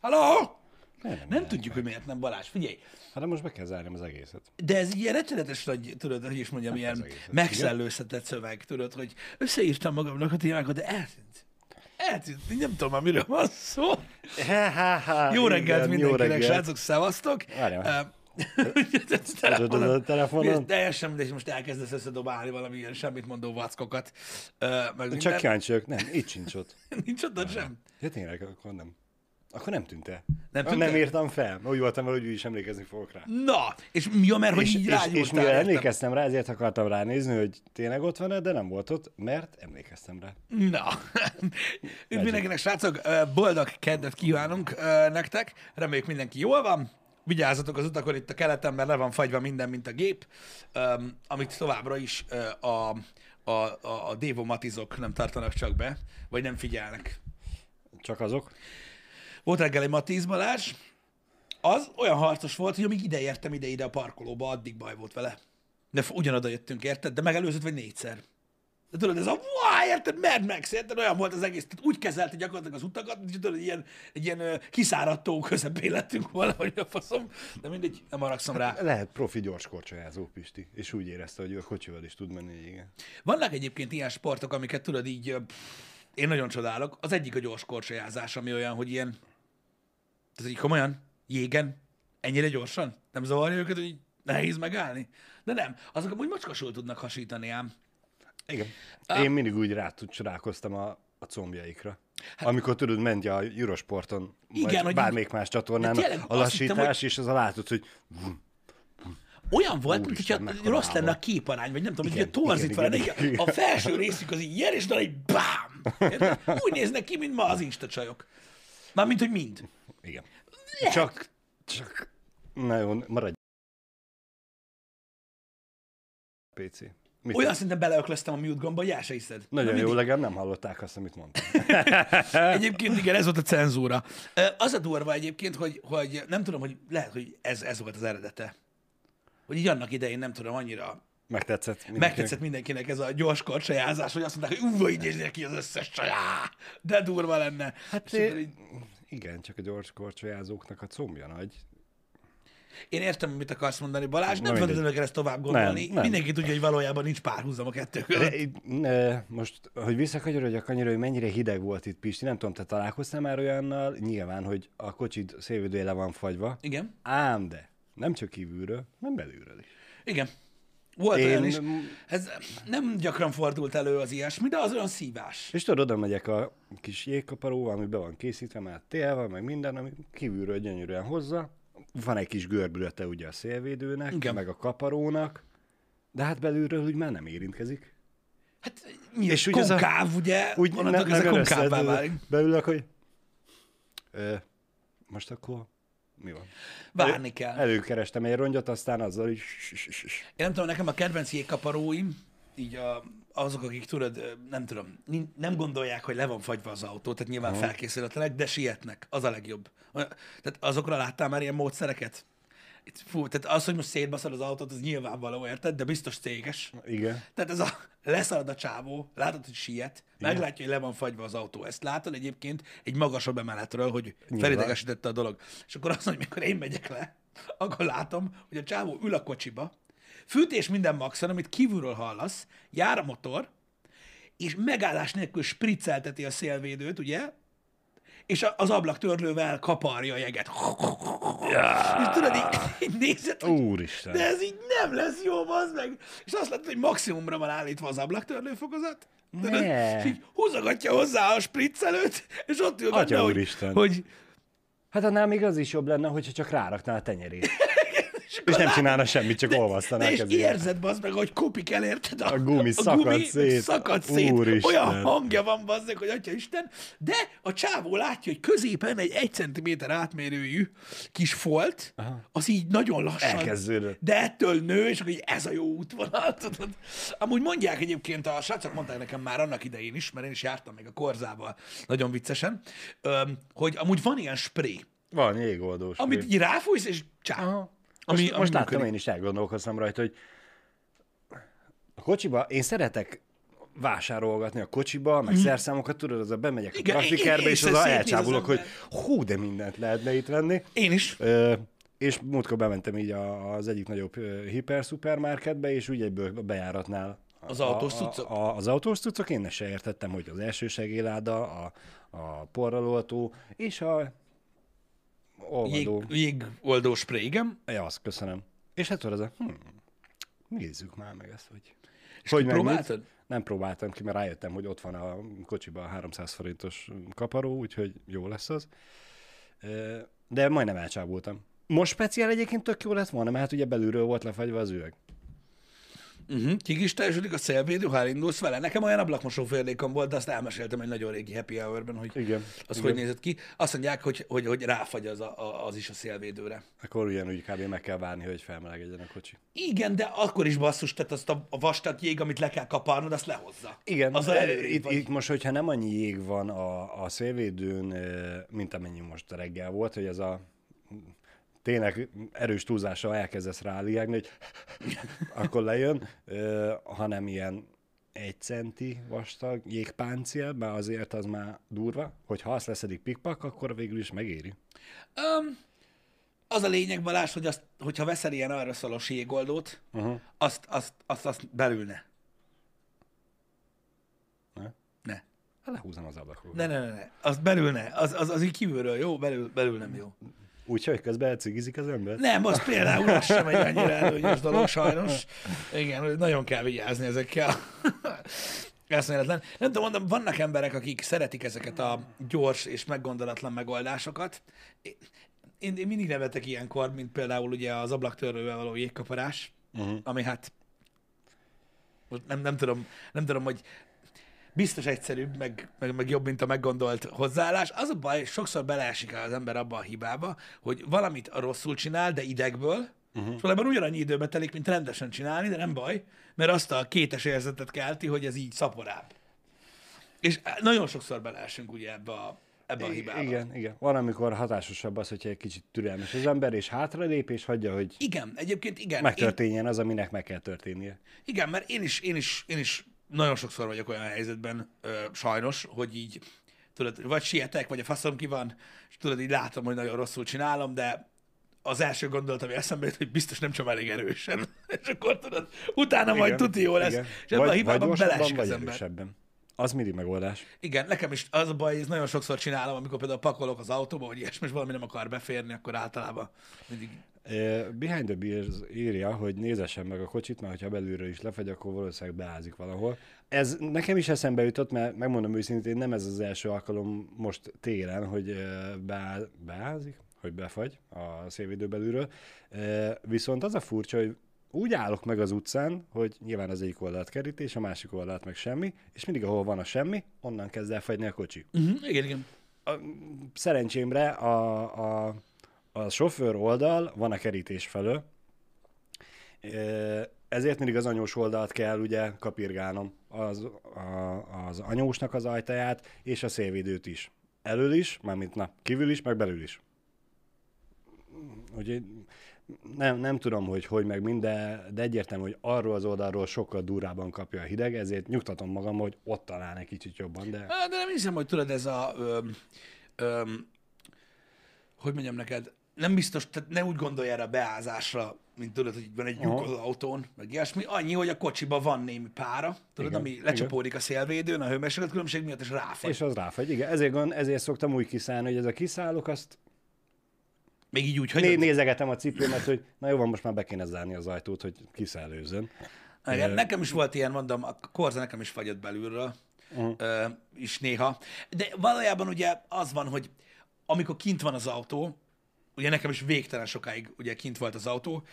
Halló? Miért Nem jelennek tudjuk, hogy miért nem Balázs. Figyelj, Hát de most be kell zárnom az egészet. de ez ilyen rettenetes nagy, tudod, hogy is mondjam, ilyen egészet. megszellőztetett szöveg, tudod, hogy összeírtam magamnak a témákat, de eltűnt. Eltűnt. Nem tudom már, miről van szó. Ha, ha, ha, Jó reggelt igen, mindenkinek, reggelt. srácok, szevasztok. Várjál. telefonon, telefonon? Teljesen mindegy, most elkezdesz összedobálni valami ilyen semmit mondó vackokat. Meg Csak minden. kíváncsi vagyok. Nem, itt sincs ott. Nincs ott sem. Ja tényleg, akkor nem. Akkor nem tűnt el. Nem Ah, tűnt nem el? írtam fel. Úgy voltam vele, hogy úgy is emlékezni fogok rá. Na, és mi a, mert hogy És, így és, és mivel emlékeztem rá, ezért akartam ránézni, hogy tényleg ott van-e, de nem volt ott, mert emlékeztem rá. Na, üdv mindenkinek, srácok, boldog keddet kívánunk nektek, reméljük mindenki jól van, vigyázzatok az utakon itt a keleten, mert le van fagyva minden, mint a gép, amit továbbra is a, a, a, a dévomatizok nem tartanak csak be, vagy nem figyelnek. Csak azok. Volt reggel egy Matiz Balázs, az olyan harcos volt, hogy amíg ide értem ide-ide a parkolóba, addig baj volt vele. De ugyanoda jöttünk, érted? De megelőzött vagy négyszer. De tudod, ez a wow, érted, Mad Max, érted? Olyan volt az egész. Tehát úgy kezelte gyakorlatilag az utakat, hogy tudod, ilyen, egy ilyen ö, kiszáradt közepén lettünk volna, hogy a faszom. De mindegy, nem haragszom rá. Lehet profi gyors korcsolyázó Pisti, és úgy érezte, hogy ő a kocsival is tud menni, igen. Vannak egyébként ilyen sportok, amiket tudod így, pff, én nagyon csodálok. Az egyik a gyors korcsolyázás, ami olyan, hogy ilyen, tehát így komolyan, jégen, ennyire gyorsan? Nem zavarja őket, hogy nehéz megállni? De nem, azok amúgy macskasul tudnak hasítani ám. Igen. Én mindig úgy rá csodálkoztam a, a combjaikra. Hát, Amikor tudod, ment a Eurosporton, Igen, vagy hogy bármelyik más csatornán a azt hittem, lassítás, és az a látod, hogy Olyan volt, mint hogyha rossz lenne a képarány, vagy nem tudom, hogy torzítva lenne. A felső részük az így ilyen, és egy bám! Érted? Úgy néznek ki, mint ma az Insta csajok. Mármint, hogy mind. Igen. Csak, csak, na jó, maradj. PC. Mit Olyan szinten beleöklöztem a mute gomba, hogy el se hiszed. Nagyon Na, jó, legalább nem hallották azt, amit mondtam. Egyébként igen, ez volt a cenzúra. Az a durva egyébként, hogy, hogy nem tudom, hogy lehet, hogy ez, ez volt az eredete. Hogy így annak idején nem tudom, annyira Megtetszett mindenkinek. megtetszett mindenkinek ez a gyors korcsajázás, hogy azt mondták, hogy ú, így ki az összes csajá, de durva lenne. Hát É, Igen, csak a gyors korcsolyázóknak a combja nagy. Én értem, mit akarsz mondani, Balázs, nem feltétlenül kell ezt tovább gondolni. Nem, nem. Mindenki tudja, hogy valójában nincs párhuzam a kettő között. Ne, most, hogy visszakanyarodjak annyira, hogy mennyire hideg volt itt Pisti, nem tudom, te találkoztál már olyannal, nyilván, hogy a kocsid szélvédője le van fagyva, Igen, ám de, nem csak kívülről, nem belülről is. igen. Volt Én- olyan is. Ez nem gyakran fordult elő az ilyesmi, de az olyan szívás. És tudod, oda megyek a kis jégkaparóval, ami be van készítve, már télve, meg minden, ami kívülről gyönyörűen hozza. Van egy kis görbülete ugye a szélvédőnek, Igen. meg a kaparónak, de hát belülről úgy már nem érintkezik. Hát mi, És úgy ez a- konkáv, ugye? Úgy Onnantól kezdve konkávvá válik. Beülök, hogy ö, most akkor mi van? Várni kell. Előkerestem egy rongyot, aztán azzal is... Én nem tudom, nekem a kedvenc jégkaparóim, így a, azok, akik tudod, nem tudom, nem gondolják, hogy le van fagyva az autó, tehát nyilván uh-huh. felkészületlenek, de sietnek, az a legjobb. Tehát azokra láttál már ilyen módszereket? Fú, tehát az, hogy most szétbaszod az autót, az nyilvánvaló, érted? De biztos céges. Igen. Tehát ez a leszalad a csávó, látod, hogy siet, meglátja, hogy le van fagyva az autó. Ezt látod egyébként egy magasabb emeletről, hogy felidegesítette a dolog. És akkor azt mondja, amikor én megyek le, akkor látom, hogy a csávó ül a kocsiba, fűtés minden maxon, amit kívülről hallasz, jár a motor, és megállás nélkül spriccelteti a szélvédőt, ugye? És az ablaktörlővel kaparja a jeget. És tudod, így, így nézed, hogy Úristen. de ez így nem lesz jó, az meg. És azt látod, hogy maximumra van állítva az ablaktörlő fokozat. Tudod? Ne. És így húzogatja hozzá a spriccelőt, és ott ül benne, Atya hogy, úristen. hogy Hát annál még az is jobb lenne, hogyha csak ráraknál a tenyerét. És nem csinálna semmit, csak olvasztaná és kezével. érzed, bazd meg, hogy kopik el, érted? A gumi szakad szét. szakad szét. Úristen. Olyan hangja van, bazd meg, hogy atya Isten. De a csávó látja, hogy középen egy egy centiméter átmérőjű kis folt, Aha. az így nagyon lassan. Elkezdődött. De ettől nő, és így ez a jó útvonal, tudod. Amúgy mondják egyébként, a srácok mondták nekem már annak idején is, mert én is jártam még a korzával, nagyon viccesen, hogy amúgy van ilyen spray, Van jégoldós. amit így ráfújsz, és csá. Ami, Most, ami most láttam, működik. én is elgondolkoztam rajta, hogy a kocsiba én szeretek vásárolgatni a kocsiba, meg mm. szerszámokat, tudod, az a bemegyek a Igen, praktikerbe, én- és az a elcsábulok, hogy hú, de mindent lehetne itt venni. Én is. Ö, és múltkor bementem így a, az egyik nagyobb hiperszupermarketbe, és úgy egyből a bejáratnál a- Az autós a- cuccok? A, a, az autós cuccok, én se értettem, hogy az első segélyláda, a, a porraloltó, és a Jég, olvadó. jégoldó spray, igen. Ja, azt köszönöm. És hát ez a, hm, nézzük már meg ezt, hogy... És hogy mit? kipróbáltad? Nem próbáltam ki, mert rájöttem, hogy ott van a kocsiban a 300 forintos kaparó, úgyhogy jó lesz az. De majdnem elcsábultam. Most speciál egyébként tök jó lett volna, mert hát ugye belülről volt lefagyva az üveg. Uh-huh. Ki is teljesedik a szélvédő, ha elindulsz vele. Nekem olyan ablakmosó férdékom volt, de azt elmeséltem egy nagyon régi happy hour-ben, hogy Igen, az igen. hogy nézett ki. Azt mondják, hogy, hogy, hogy ráfagy az, a, az is a szélvédőre. Akkor ugyanúgy kb. meg kell várni, hogy felmelegedjen a kocsi. Igen, de akkor is basszus, tehát azt a, vastag jég, amit le kell kaparnod, azt lehozza. Igen, Az az itt, vagy. itt, most, hogyha nem annyi jég van a, a szélvédőn, mint amennyi most reggel volt, hogy ez a tényleg erős túlzással elkezdesz rá liegni, hogy akkor lejön, ö, hanem ilyen egy centi vastag jégpáncél, mert azért az már durva, hogy ha azt leszedik pikpak, akkor végül is megéri. Um, az a lényeg, Balázs, hogy azt, hogyha veszel ilyen aeroszolos jégoldót, uh-huh. azt, azt, azt, azt belül ne. Ne? Hát lehúzom az ablakot. Ne, ne, ne, ne. Azt belül ne. Az, az, az így kívülről jó, belül, belül nem jó. Úgyhogy közben elcigizik az ember? Nem, az például az sem egy annyira előnyös dolog, sajnos. Igen, nagyon kell vigyázni ezekkel. Eszméletlen. Nem tudom, mondom, vannak emberek, akik szeretik ezeket a gyors és meggondolatlan megoldásokat. Én, én mindig nevetek ilyenkor, mint például ugye az ablaktörlővel való jégkaparás, uh-huh. ami hát most nem, nem, tudom, nem tudom, hogy biztos egyszerűbb, meg, meg, meg jobb, mint a meggondolt hozzáállás. Az a baj, sokszor beleesik az ember abba a hibába, hogy valamit rosszul csinál, de idegből, uh-huh. és valójában ugyanannyi időbe telik, mint rendesen csinálni, de nem baj, mert azt a kétes érzetet kelti, hogy ez így szaporább. És nagyon sokszor beleesünk ugye ebbe a, ebbe a hibába. Igen, igen. Van, amikor hatásosabb az, hogyha egy kicsit türelmes az ember, és hátralép, és hagyja, hogy Igen, egyébként igen. Én, megtörténjen az, aminek meg kell történnie. Igen, mert én is, én is, én is nagyon sokszor vagyok olyan helyzetben, ö, sajnos, hogy így, tudod, vagy sietek, vagy a faszom ki van, és tudod, így látom, hogy nagyon rosszul csinálom, de az első gondolat, ami eszembe jut, hogy biztos nem csak elég erősen. és akkor tudod, utána majd Igen, tuti jó lesz. igen. És ebben a hibában beleesik az ember. erősebben. Az mindig megoldás. Igen, nekem is az a baj, ez nagyon sokszor csinálom, amikor például pakolok az autóba, vagy ilyesmi, és valami nem akar beférni, akkor általában mindig Behind the Beers írja, hogy nézessen meg a kocsit, mert ha belülről is lefagy, akkor valószínűleg beázik valahol. Ez nekem is eszembe jutott, mert megmondom őszintén, nem ez az első alkalom most télen, hogy beá, beázik, hogy befagy a szélvédő belülről. Viszont az a furcsa, hogy úgy állok meg az utcán, hogy nyilván az egyik oldalt kerítés, a másik oldalt meg semmi, és mindig ahol van a semmi, onnan kezd el fagyni a kocsi. Uh-huh, igen, igen. A, szerencsémre a, a, a sofőr oldal van a kerítés felől, ezért mindig az anyós oldalt kell ugye kapirgálnom, az, a, az anyósnak az ajtaját, és a szélvédőt is. Elől is, mármint na, kívül is, meg belül is. Úgyhogy nem, nem tudom, hogy hogy meg minden, de egyértelmű, hogy arról az oldalról sokkal durrában kapja a hideg, ezért nyugtatom magam, hogy ott talán egy kicsit jobban, de De nem hiszem, hogy tudod, ez a... Öm, öm, hogy mondjam neked, nem biztos, tehát ne úgy gondolj erre a beázásra, mint tudod, hogy van egy lyuk az autón, meg ilyesmi. Annyi, hogy a kocsiban van némi pára, tudod, Igen, ami lecsapódik a szélvédőn, a hőmérséklet különbség miatt, és ráfagy. És az ráfagy. Igen, ezért, gond, ezért szoktam úgy kiszállni, hogy ez a kiszállok, azt Még így úgy, hogy Né- nézegetem a cipőmet, hogy na jó van, most már be kéne zárni az ajtót, hogy kiszállőzzön. Igen, nekem is volt ilyen, mondom, a korza nekem is fagyott belülről, uh-huh. is néha. De valójában ugye az van, hogy amikor kint van az autó, ugye nekem is végtelen sokáig ugye kint volt az autó,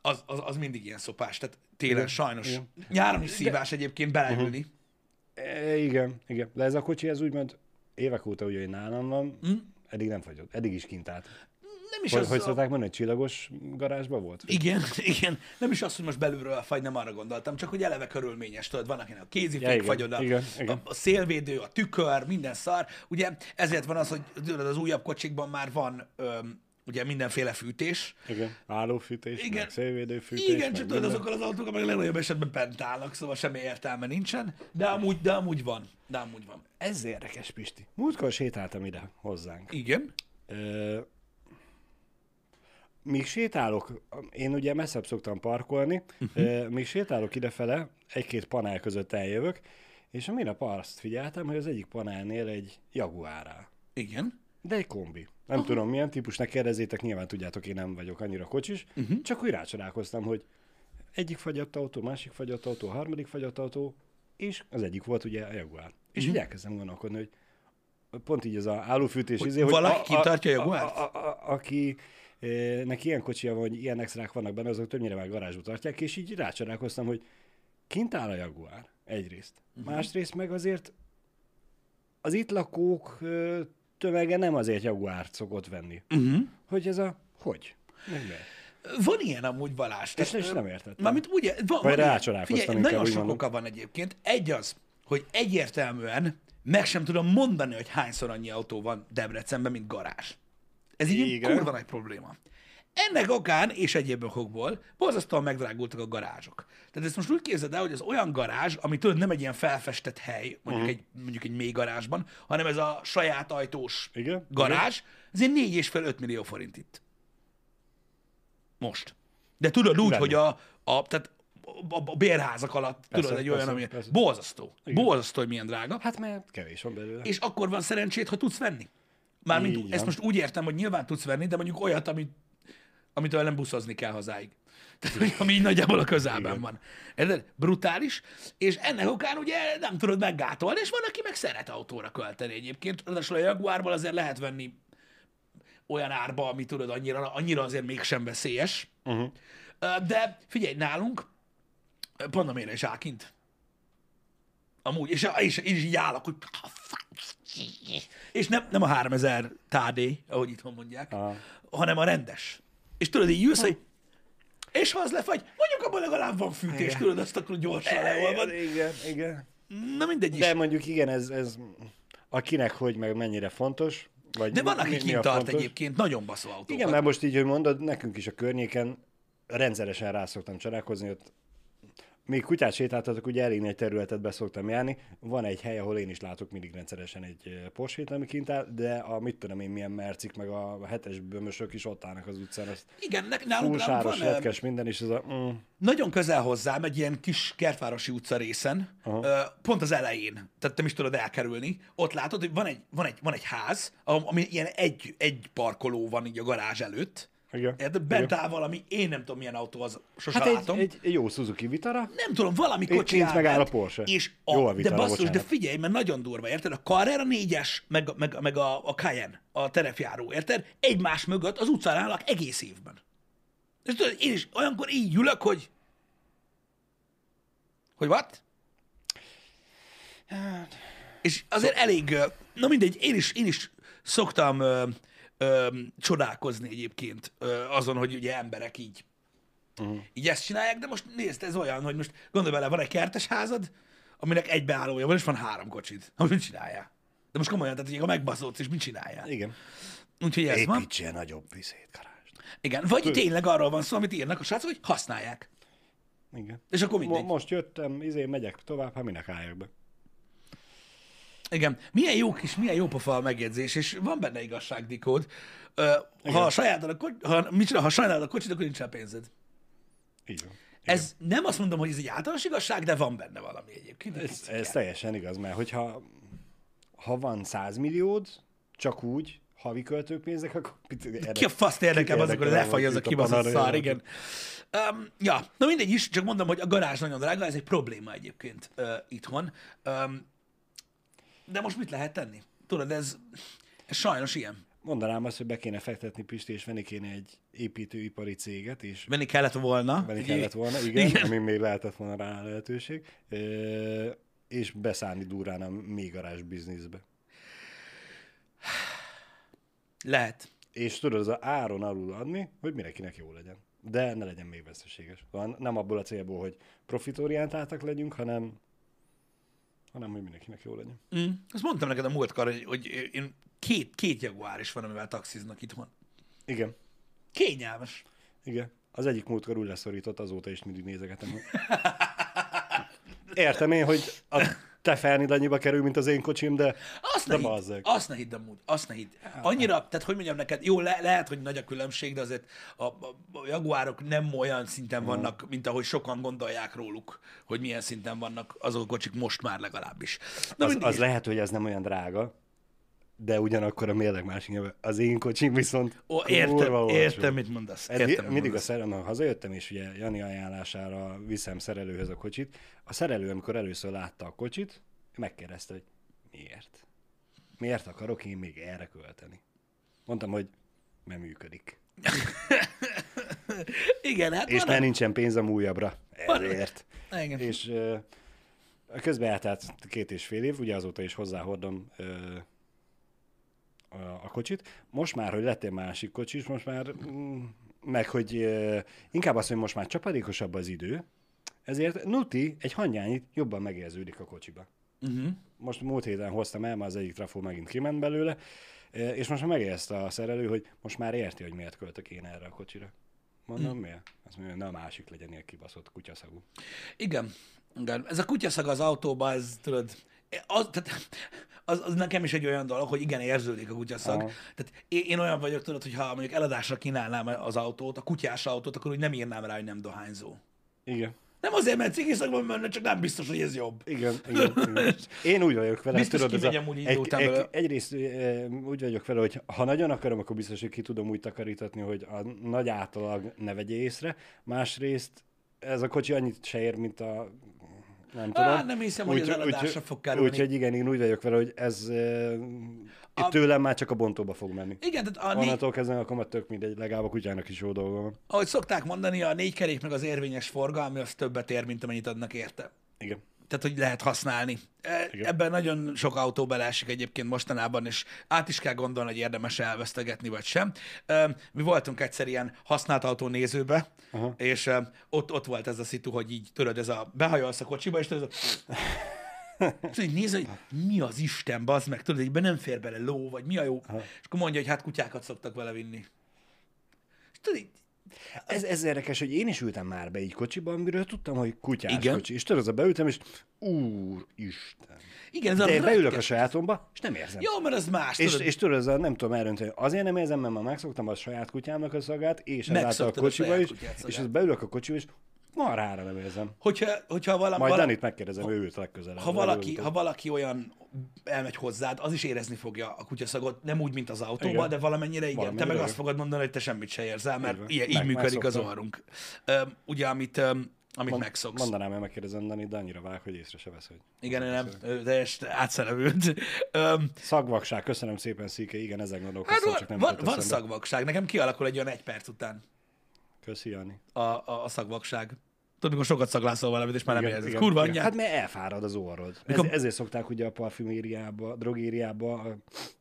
az, az, az mindig ilyen szopás, tehát télen Igen, sajnos. igen. Nyáron is szívás egyébként beleülni. Uh-huh. E, igen, igen. De ez a kocsi, ez úgymond évek óta ugye nálam van, mm. eddig nem fagyott, eddig is kint állt. Nem is Hogy, az hogy a... szokták mondani, hogy csillagos garázsba volt? Igen, igen. Nem is az, hogy most belülről fagy, nem arra gondoltam, csak hogy eleve körülményes, tudod, van akinek a kézifék Ja, igen, fagyod, a, igen, a, igen. a szélvédő, a tükör, minden szar. Ugye ezért van az, hogy az újabb kocsikban már van öm, ugye mindenféle fűtés. Igen, állófűtés, Igen. meg szélvédőfűtés. Igen, meg csak tudod, azokkal az autókkal meg a legnagyobb esetben bent állnak, szóval semmi értelme nincsen, de amúgy, de amúgy van. De amúgy van. Ez érdekes, Pisti. Múltkor sétáltam ide hozzánk. Igen. Ö, míg sétálok, én ugye messzebb szoktam parkolni, Mhm. uh-huh. míg sétálok idefele, egy-két panel között eljövök, és a minap azt figyeltem, hogy az egyik panelnél egy Jaguar áll. Igen. De egy kombi. Nem Aha. tudom milyen típusnak kérdezzétek, nyilván tudjátok, én nem vagyok annyira kocsis. Uh-huh. Csak úgy rácsodálkoztam, hogy egyik fagyott autó, másik fagyott autó, harmadik fagyott autó, és az egyik volt ugye a Jaguar. És uh-huh. így elkezdem gondolkodni, hogy pont így ez a állófűtés Hogy izé, valaki kitartja a a, Jaguart? a, a, a, aki eh, neki ilyen kocsia van, hogy ilyen extrák vannak benne, azok többnyire már garázsba tartják, és így rácsodálkoztam, hogy kint áll a Jaguar egyrészt. Uh-huh. Másrészt meg azért az itt lakók tömege nem azért Jaguárt szokott venni. Uh-huh. Hogy ez a... Hogy? Meg miért? Van ilyen amúgy Balázs. Ezt is nem értettem. Mármint ugye, van, van ilyen. rácsodálkoztam Figyelj, nagyon sok oka van egyébként. Egy az, hogy egyértelműen meg sem tudom mondani, hogy hányszor annyi autó van Debrecenben, mint garázs. Ez így egy kurva nagy probléma. Ennek okán és egyéb okokból borzasztóan megdrágultak a garázsok. Tehát ezt most úgy képzeld el, hogy az olyan garázs, ami tudod nem egy ilyen felfestett hely, mondjuk, Mhm. egy, mondjuk egy mély garázsban, hanem ez a saját ajtós Igen, garázs, ezért 4,5-5 millió forint itt. Most. De tudod úgy, Benne. hogy a, a, tehát a, a bérházak alatt, Persze, tudod, egy olyan, persze, ami persze. borzasztó. Borzasztó, hogy milyen drága. Hát mert kevés van belőle. És akkor van szerencsét, ha tudsz venni. Mármint Így ezt most úgy értem, hogy nyilván tudsz venni, de mondjuk olyat, amit, amitől nem buszozni kell hazáig. Tehát, hogy ami így nagyjából a közelben Igen. van. Érted? Brutális. És ennek okán ugye nem tudod meggátolni, és van, aki meg szeret autóra költeni egyébként. Ráadásul a Jaguarból azért lehet venni olyan árba, ami tudod, annyira, annyira azért mégsem veszélyes. Uh-huh. De figyelj, nálunk Panamére is áll kint. Amúgy, és, és, és így állok, hogy és nem, nem a 3000 tádé, ahogy itthon mondják, Aha. hanem a rendes. És tudod, így ülsz, hogy és ha az lefagy, mondjuk abban legalább van fűtés, Igen. tudod, azt akkor gyorsan leolvad. Igen, igen. Na mindegy is. De mondjuk igen, ez, ez akinek hogy, meg mennyire fontos. Vagy De van, aki kint a tart fontos. egyébként nagyon baszó autókat. Igen, mert most így, hogy mondod, nekünk is a környéken rendszeresen rá szoktam csalálkozni, ott még kutyát sétáltatok, ugye elég egy területet be szoktam járni. Van egy hely, ahol én is látok mindig rendszeresen egy Porsche-t, ami kint áll, de a mit tudom én milyen mercik, meg a hetes bömösök is ott állnak az utcán. Azt Igen, ne- nálunk, nálunk van, retkes, minden, és ez a... Mm, nagyon közel hozzám, egy ilyen kis kertvárosi utca részen, ö, pont az elején, tehát nem is tudod elkerülni, ott látod, hogy van egy, van egy, van egy ház, am- ami ilyen egy, egy parkoló van így a garázs előtt, igen. Bent áll valami, én nem tudom milyen autó az, sose Hát egy, látom. egy, egy, jó Suzuki Vitara, nem tudom, valami kocsi áll megáll a Porsche. És a, Jó a de Vitara, basszus, de bocsánat. figyelj, mert nagyon durva, érted? A Carrera 4-es, meg, meg, meg a, a Cayenne, a terepjáró, érted? Egymás mögött az utcán állnak egész évben. És tudod, én is olyankor így ülök, hogy... Hogy what? És azért elég, na mindegy, én is, én is szoktam ö, ö, csodálkozni egyébként ö, azon, hogy ugye emberek így, uh-huh. így ezt csinálják, de most nézd, ez olyan, hogy most gondolj bele, van egy kertes házad, aminek egy beállója van, és van három kocsid. Most mit csinálják? De most komolyan, tehát hogy ha megbaszódsz, és mit csinálják? igen. Úgyhogy ez van. Építsél nagyobb vizét, garást. Igen, vagy tényleg arról van szó, amit írnak a srácok, hogy használják. Igen. És akkor Mo- mindegy. most jöttem, izé, megyek tovább, hát minek álljak be. Igen. Milyen jó kis, milyen jó pofa a megjegyzés, és van benne igazság, Dikód. Ha, sajátod a kocs, ha, csinál, ha sajnálod a kocsit, akkor nincs rá pénzed. Így van. Ez nem azt mondom, hogy ez egy általános igazság, de van benne valami egyébként. Ez, ez teljesen igaz, mert hogyha ha van 100 milliód, csak úgy, havi költőpénzek, akkor mit- Ki a faszt érdekel, az, érdekel, lefagy az a kibaszott szár, igen. Um, ja, na mindegy is, csak mondom, hogy a garázs nagyon drága, ez egy probléma egyébként uh, itthon. Um, de most mit lehet tenni? Tudod, ez, ez sajnos ilyen. Mondanám azt, hogy be kéne fektetni Pisti, és venni kéne egy építőipari céget, és Venni kellett volna. venni kellett volna, igen, Igen. ami még lehetett volna rá lehetőség, és beszállni durrán a mély garázs bizniszbe. Lehet. És tudod, az a áron alul adni, hogy mindenkinek jó legyen. De ne legyen még veszteséges. Nem abból a célból, hogy profitorientáltak legyünk, hanem, hanem hogy mindenkinek jó legyen. Mm. Azt mondtam neked a múltkor, hogy, hogy én két, két jaguár is van, amivel taxiznak itthon. Igen. Kényelmes. Igen. Az egyik múltkor úgy leszorított, azóta is mindig nézegetem. Értem én, hogy a te felnid annyiba kerül, mint az én kocsim, de, Azt de ne hidd, azt ne hidd amúgy, azt ne hidd. Annyira, tehát hogy mondjam neked, jó, le, lehet, hogy nagy a különbség, de azért a, a, a jaguárok nem olyan szinten vannak, mint ahogy sokan gondolják róluk, hogy milyen szinten vannak azok a kocsik most már legalábbis. Na Az, az is. lehet, hogy ez nem olyan drága, de ugyanakkor a mérleg másik nyelve. Az én kocsim viszont Ó, értem, értem, mit mondasz. Értem, mit mindig a mondasz. szerelő, ha hazajöttem, és ugye Jani ajánlására viszem szerelőhöz a kocsit, a szerelő, amikor először látta a kocsit, megkérdezte, hogy miért? Miért akarok én még erre költeni? Mondtam, hogy nem működik. Igen, hát És már nincsen pénzem újabbra. Ezért. Igen. És közben eltelt két és fél év, ugye azóta is hozzáhordom a, kocsit. Most már, hogy lett egy másik kocsis, most már mm, meg, hogy inkább azt, hogy most már csapadékosabb az idő, ezért Nuti egy hangyányit jobban megérződik a kocsiba. Uh-huh. Most múlt héten hoztam el, már az egyik trafó megint kiment belőle, és most már megérezte a szerelő, hogy most már érti, hogy miért költök én erre a kocsira. Mondom, hmm. miért? Azt mondja, ne a másik legyen ilyen kibaszott kutyaszagú. Igen. Igen. Ez a kutyaszag az autóban, ez tudod, az, tehát, az, az, nekem is egy olyan dolog, hogy igen, érződik a kutyaszag. Aha. Tehát én, én, olyan vagyok, tudod, hogy ha mondjuk eladásra kínálnám az autót, a kutyás autót, akkor úgy nem írnám rá, hogy nem dohányzó. Igen. Nem azért, mert cigiszagban menne, csak nem biztos, hogy ez jobb. Igen, igen, igen. Én úgy vagyok vele, Biztos tudod, ez kimegy amúgy egy, egy, egyrészt úgy vagyok vele, hogy ha nagyon akarom, akkor biztos, hogy ki tudom úgy takarítatni, hogy a nagy átlag ne vegye észre. Másrészt ez a kocsi annyit se ér, mint a nem tudom. Á, nem hiszem, hogy az eladásra fog kerülni. Úgyhogy igen, én úgy vagyok vele, hogy ez uh, A- tőlem már csak a bontóba fog menni. Igen, tehát a négy, Onnantól kezdve akkor már tök mindegy, legalább a kutyának is jó dolga van. ahogy szokták mondani, a négy kerék meg az érvényes forgalmi, az többet ér, mint amennyit adnak érte. Igen. Tehát, hogy lehet használni. E, Igen. Ebben nagyon sok autó beleesik egyébként mostanában, és át is kell gondolni, hogy érdemes elvesztegetni, vagy sem. E, Mi voltunk egyszer ilyen használt autó nézőbe, Aha. és e, ott, ott volt ez a szitu, hogy így tudod, ez a behajolsz a kocsiba, és tudod, ez a... Így nézd, hogy mi az Isten, bazd meg, tudod, hogy be nem fér bele ló, vagy mi a jó. Aha. És akkor mondja, hogy hát kutyákat szoktak vele vinni. És tudod, Ez, ez érdekes, hogy én is ültem már be így kocsiba, amiről tudtam, hogy kutyás Igen. Kocsi. És tudod, az a beültem, és úristen. igen, ez a De én beülök a sajátomba, és nem érzem. Jó, mert az más, És, tudod. és tudod, ez a, nem tudom elönteni. Azért nem érzem, mert már megszoktam a saját kutyámnak a szagát, és ezáltal a a kocsiba is, és ez beülök a kocsiba, és marhára nem érzem. Hogyha, hogyha valami, Majd vala, Danit megkérdezem, ő ült legközelebb. ha, valaki, ha valaki olyan elmegy hozzád, az is érezni fogja a kutyaszagot, nem úgy, mint az autóban, Igen. de valamennyire igen. Valamennyire te meg igen. azt fogod mondani, hogy te semmit se érzel, mert van. így, így Meg- működik az orrunk. Öm, ugye, amit, öm, amit Mond- megszoksz. Mondanám, hogy megkérdezem Danit, de annyira vág, hogy észre se vesz, hogy... Igen, ő nem, ő teljesen átszelevült. Öm, Szagvakság, köszönöm szépen, Szíke, igen, ezek hát gondolkoztam, van, csak nem van, van szagvakság, nekem kialakul egy olyan egy perc után Köszi, Jani. a, a, a szagvakság. Tudod, mikor sokat szaglászol valamit, és már nem érzed. Kurva igen. anyját. Hát mert elfárad az orrod. Mikor- Ez, ezért szokták ugye a parfümériába, drogériába a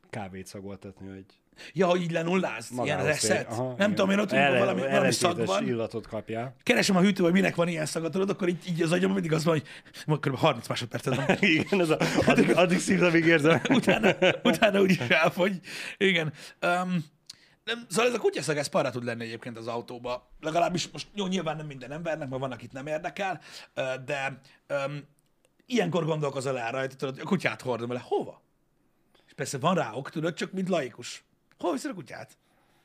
kávét szagoltatni, hogy Ja, hogy így lenulláz, ilyen reszet. Aha, nem igen. tudom, én ott Ellen- valami, valami szag van. illatot kapjál. keresem a hűtőben, hogy minek van ilyen szaga, tudod, akkor így, így az agyam mindig az van, hogy kb. 30 másodpercet van. Igen, ez a, addig, addig szívem, érzem. utána, utána úgyis elfogy. Igen. Um, nem, szóval ez a kutyaszag, ez parra tud lenni egyébként az autóba. Legalábbis most jó, nyilván nem minden embernek, mert van, akit nem érdekel, de um, ilyenkor gondolkozol el rajta, tudod, a kutyát hordom le. Hova? És persze van rá ok, tudod, csak mint laikus. Hova viszed a kutyát?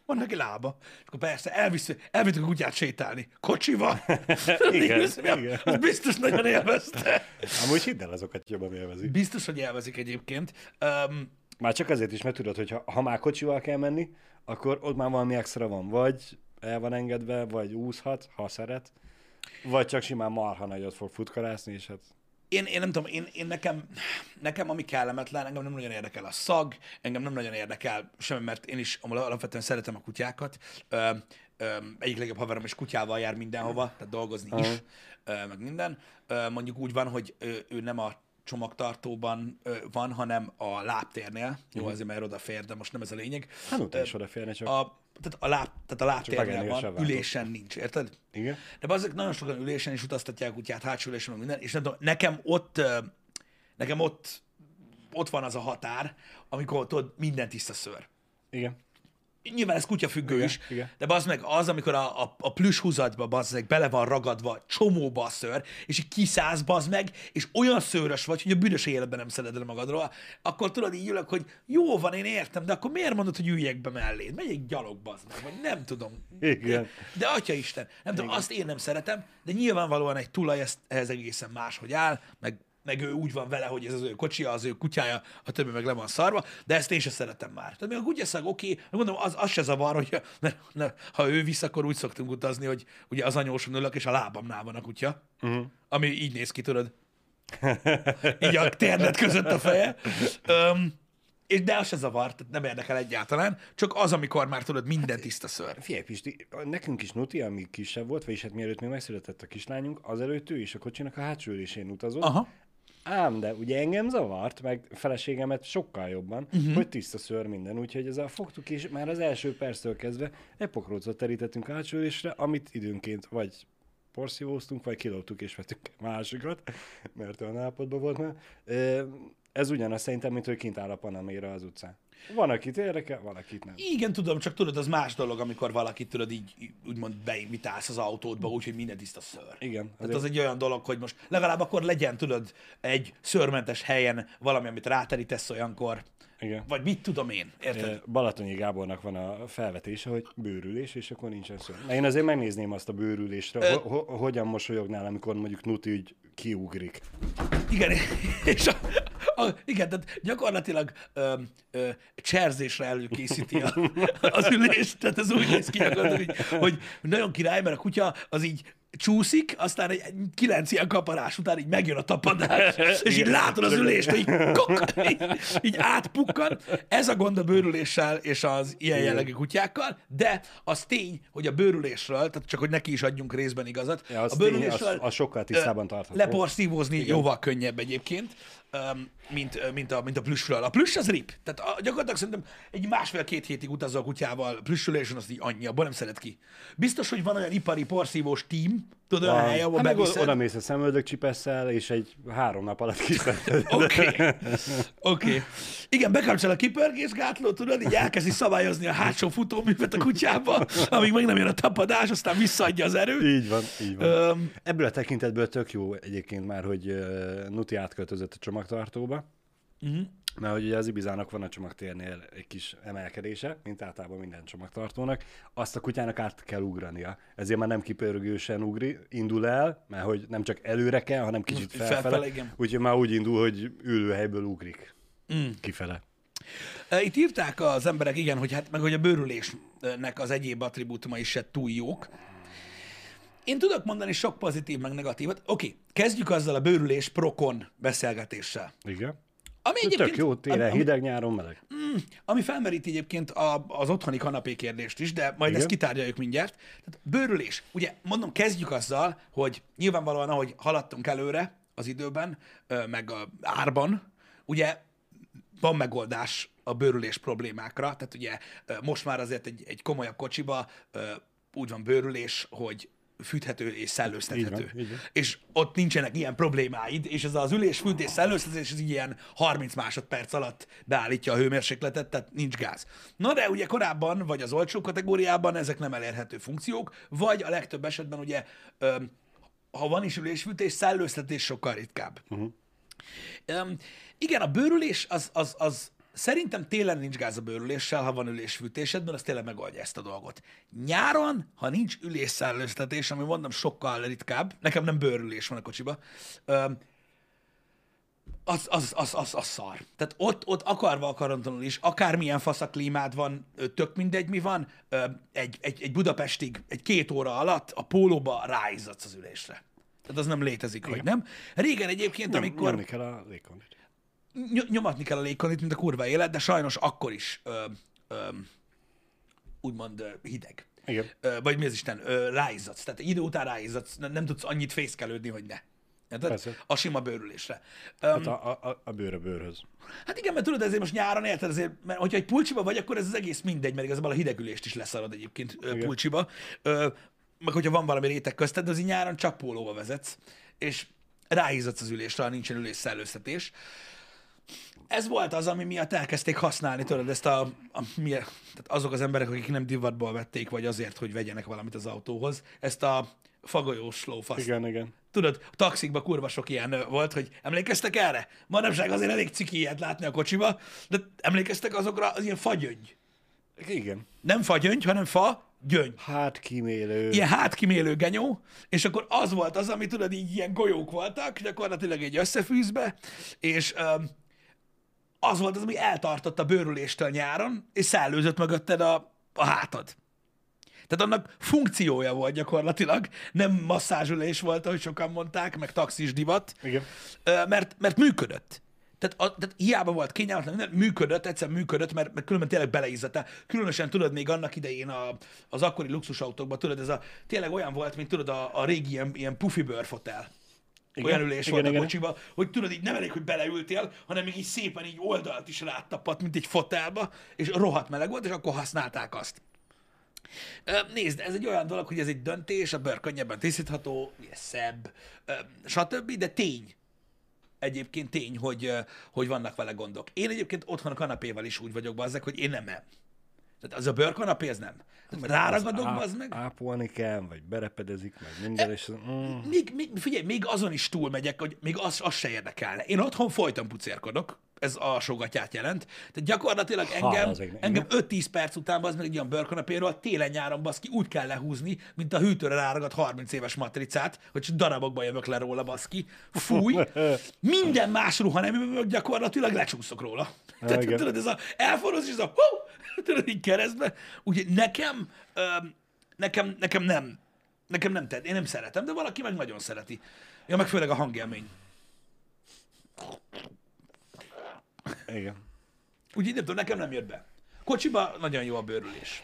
Van neki lába. És akkor persze elvisz, elvittük a kutyát sétálni. Kocsival. Igen, igen. Az biztos nagyon élvezte. Amúgy hidd el, azokat jobban élvezik. Biztos, hogy élvezik egyébként. Um, Már csak azért is, mert tudod, hogy ha, ha már kocsival kell menni, akkor ott már valami extra van. Vagy el van engedve, vagy úszhat, ha szeret, vagy csak simán marha nagyot fog futkarászni, és hát én, én nem tudom, én, én nekem, nekem ami kellemetlen, engem nem nagyon érdekel a szag, engem nem nagyon érdekel semmi, mert én is alapvetően szeretem a kutyákat. Ö, ö, egyik legjobb haverom is kutyával jár mindenhova, tehát dolgozni is, ö, meg minden. Ö, mondjuk úgy van, hogy ő, ő nem a csomagtartóban van, hanem a lábtérnél. Jó, azért mert odafér, de most nem ez a lényeg. hát utána is odaférne, csak a... A, tehát a, láb, tehát a lábtérnél a van, sebvállatot. ülésen nincs, érted? Igen? De azok nagyon sokan ülésen is utaztatják a kutyát, hátsó ülésen, meg minden, és nem tudom, nekem ott, nekem ott, ott van az a határ, amikor tudod, minden tiszta szőr. Igen. Nyilván ez kutyafüggő Igen, is, igen. de bazd meg az, amikor a, a, a plüss húzatba bazd meg bele van ragadva csomóba a szőr, és így kiszállsz bazd meg, és olyan szőrös vagy, hogy a büdös életben nem szeded el magadról, akkor tudod így ülök, hogy jó van, én értem, de akkor miért mondod, hogy üljek be melléd? Megyek gyalog bazd meg, vagy nem tudom. Igen. De, atya Isten, nem tudom, azt én nem szeretem, de nyilvánvalóan egy tulaj ezt, ehhez egészen máshogy áll, meg meg ő úgy van vele, hogy ez az ő kocsia, az ő kutyája, a többi meg le van szarva, de ezt én sem szeretem már. Tehát még a kutyaszag oké, okay, mondom, az, az se zavar, hogy ne, ne, ha ő visz, akkor úgy szoktunk utazni, hogy ugye az anyóson ülök, és a lábamnál van a kutya, uh-huh. ami így néz ki, tudod. így a térdet között a feje. Um, és de az se zavar, tehát nem érdekel egyáltalán, csak az, amikor már tudod, minden tiszta ször. Figyelj, Pisti, nekünk is Nuti, ami kisebb volt, vagyis hát mielőtt még megszületett a kislányunk, azelőtt ő is a kocsinak a hátsó ülésén utazott. Aha. Ám, de ugye engem zavart, meg feleségemet sokkal jobban, uh-huh. hogy tiszta szőr minden, úgyhogy ezzel fogtuk, és már az első perctől kezdve epokrócot terítettünk a hátsó ülésre, amit időnként vagy porszívóztunk, vagy kilóttuk és vettük másikat, mert olyan állapotban volt már. Ez ugyanaz szerintem, mint hogy kint áll a Panamére az utcán. Van, akit érdekel, van, akit nem. Igen, tudom, csak tudod, az más dolog, amikor valakit tudod így, úgymond beinvitálsz az autódba, úgyhogy minden tiszta szőr. Igen, Tehát azért- az egy olyan dolog, hogy most legalább akkor legyen, tudod, egy szőrmentes helyen valami, amit ráterítesz olyankor, Igen. vagy mit tudom én, érted? Ö, Balatonyi Gábornak van a felvetése, hogy bőrülés, és akkor nincsen szó. Na, én azért megnézném azt a bőrülésre, ho- ho- hogyan mosolyognál, amikor mondjuk Nuti úgy kiugrik. Igen, és a, igen, tehát gyakorlatilag ö, ö, cserzésre előkészíti a, az ülést, tehát ez úgy néz ki gyakorlatilag, hogy, hogy nagyon király, mert a kutya az így csúszik, aztán egy kilenc ilyen kaparás után így megjön a tapadás, és így látod az ülést, hogy így, kok, így, így átpukkan. Ez a gond a bőrüléssel és az ilyen jellegű kutyákkal, de az tény, hogy a bőrülésről, tehát csak hogy neki is adjunk részben igazat, Ja, az a tény, bőrülésről az- az sokkal tisztában tartható. Leporszívózni jóval könnyebb egyébként, mint, mint, a, mint a plüssről. A plüss az rip. Tehát a, gyakorlatilag szerintem egy másfél-két hétig utazol a kutyával, plüssülésen az így annyi, abból nem szeret ki. Biztos, hogy van olyan ipari porszívós tím, tudod, olyan hely, ahol hát beviszed. oda mész a szemöldök csipesszel, és egy három nap alatt kiszedted. Oké. Oké. Okay. Igen, bekapcsol a kipörgésgátló, tudod, így elkezdi szabályozni a hátsó futóművet a kutyába, amíg meg nem jön a tapadás, aztán visszaadja az erőt. Így van, így van. Öm, Ebből a tekintetből tök jó egyébként már, hogy Nuti átköltözött a csomagtartóba, uh-huh. Mert hogy ugye az Ibizának van a csomagtérnél egy kis emelkedése, mint általában minden csomagtartónak, azt a kutyának át kell ugrania. Ezért már nem kipörgősen ugri, indul el, mert hogy nem csak előre kell, hanem kicsit Felfele, felfele, igen. úgyhogy már úgy indul, hogy ülőhelyből ugrik Mm. kifele. Ö, Itt írták az emberek, igen, hogy hát meg hogy a bőrülésnek az egyéb attribútumai se túl jók. Én tudok mondani sok pozitív, meg negatívat. Oké, kezdjük azzal a bőrülés prokon beszélgetéssel. Igen. Ami Tök jó, télen ami, hideg, nyáron meleg. ami felmerít egyébként a, az otthoni kanapé kérdést is, de majd Igen. ezt kitárgyaljuk mindjárt. Tehát bőrülés. Ugye mondom, kezdjük azzal, hogy nyilvánvalóan, ahogy haladtunk előre az időben, meg a árban, ugye van megoldás a bőrülés problémákra, tehát ugye most már azért egy, egy komolyabb kocsiba úgy van bőrülés, hogy fűthető és szellőztethető. Így van, így van. És ott nincsenek ilyen problémáid, és ez az ülés, fűtés, szellőztetés, ez ilyen 30 másodperc alatt beállítja a hőmérsékletet, tehát nincs gáz. Na de ugye korábban, vagy az olcsó kategóriában ezek nem elérhető funkciók, vagy a legtöbb esetben ugye, ha van is ülésfűtés, szellőztetés sokkal ritkább. Uh-huh. Um, igen, a bőrülés az, az, az szerintem télen nincs gáz a bőrüléssel, ha van ülésfűtésed, mert az tényleg megoldja ezt a dolgot. Nyáron, ha nincs ülésszellőztetés, ami mondom sokkal ritkább, nekem nem bőrülés van a kocsiba, az, az, az, az, az szar. Tehát ott, ott akarva akaratlanul is, akármilyen fasz a klímád van, tök mindegy mi van, egy, egy, egy Budapestig, egy két óra alatt a pólóba ráizzadsz az ülésre. Tehát az nem létezik, hogy nem. Régen egyébként, Nem, amikor Nyomni kell a légkondit. Ny- nyomatni kell a légkondit, mint a kurva élet, de sajnos akkor is ö, ö, úgymond ö, hideg. Igen. Ö, vagy mi az Isten, ö, ráizzadsz. Tehát idő után ráizzadsz, nem, nem tudsz annyit fészkelődni, hogy ne. Érted? A sima bőrülésre. Ö, Hát a, a, a- bőr a bőrhöz. Hát igen, mert tudod, ezért most nyáron érted, ezért, mert hogyha egy pulcsiba vagy, akkor ez az egész mindegy, mert igazából a hidegülést is leszarad egyébként ö, Igen. pulcsiba. Ö, meg hogyha van valami réteg közted, de az nyáron csak pólóba vezetsz, és ráizzadsz az ülésre, ha nincsen ülés szellőztetés. Ez volt az, ami miatt elkezdték használni, tudod, ezt a, a mi, tehát azok az emberek, akik nem divatból vették, vagy azért, hogy vegyenek valamit az autóhoz, ezt a fagolyós lófaszt. Igen, igen. Tudod, a taxikban kurva sok ilyen volt, hogy emlékeztek erre? Manapság azért elég ciki ilyet látni a kocsiba, de emlékeztek azokra az ilyen fagyöngy. Igen. Nem fagyöngy, hanem fa, gyöngy. Hát kímélő. Ilyen hátkimélő genyó, és akkor az volt az, ami tudod, így ilyen golyók voltak, gyakorlatilag egy összefűzbe, és um, az volt az, ami eltartott a bőrüléstől nyáron, és szellőzött mögötted a, a hátad. Tehát annak funkciója volt gyakorlatilag, nem masszázsülés volt, ahogy sokan mondták, meg taxis divat, Igen. Mert, mert működött. Tehát, a, tehát hiába volt kényelmetlen, minden működött, egyszer működött, mert, mert különben tényleg beleizzattál. Különösen tudod, még annak idején a, az akkori luxusautókban, tudod, ez a, tényleg olyan volt, mint tudod, a, a régi ilyen, ilyen pufi bőrfotel. Igen, Olyan ülés igen, volt a igen. kocsiba, hogy tudod, így nem elég, hogy beleültél, hanem még így szépen így oldalt is rátapadt, mint egy fotelba, és rohadt meleg volt, és akkor használták azt. Nézd, ez egy olyan dolog, hogy ez egy döntés, a bőr könnyebben tisztítható, szebb, stb., de tény. Egyébként tény, hogy, hogy vannak vele gondok. Én egyébként otthon a kanapéval is úgy vagyok bazzek, hogy én nem em. Tehát az a bőrkanapé, ez nem. Ráragadok, Á- bazd meg. Ápolni kell, vagy berepedezik, meg minden, és... Mm, Még, még, figyelj, még azon is túlmegyek, hogy még az, az se érdekelne. Én otthon folyton pucérkodok, ez alsógatját jelent. Tehát gyakorlatilag engem, az égnek, engem 5-10 perc után az meg egy olyan bőrkanapéről télen-nyáron baszki úgy kell lehúzni, mint a hűtőre ráragad 30 éves matricát, hogy darabokba jövök le róla baszki. Fúj! Minden más ruha nem jövök, gyakorlatilag lecsúszok róla. Tehát tudod, ez a elforrós, és ez a hú, tudod, így keresztbe. Úgyhogy nekem, öm, nekem, nekem nem, nekem nem tett. Én nem szeretem, de valaki meg nagyon szereti. Ja, meg főleg a hangélmény. igen. Úgyhogy nem tudom, nekem nem jött be. Kocsiba nagyon jó a bőrülés.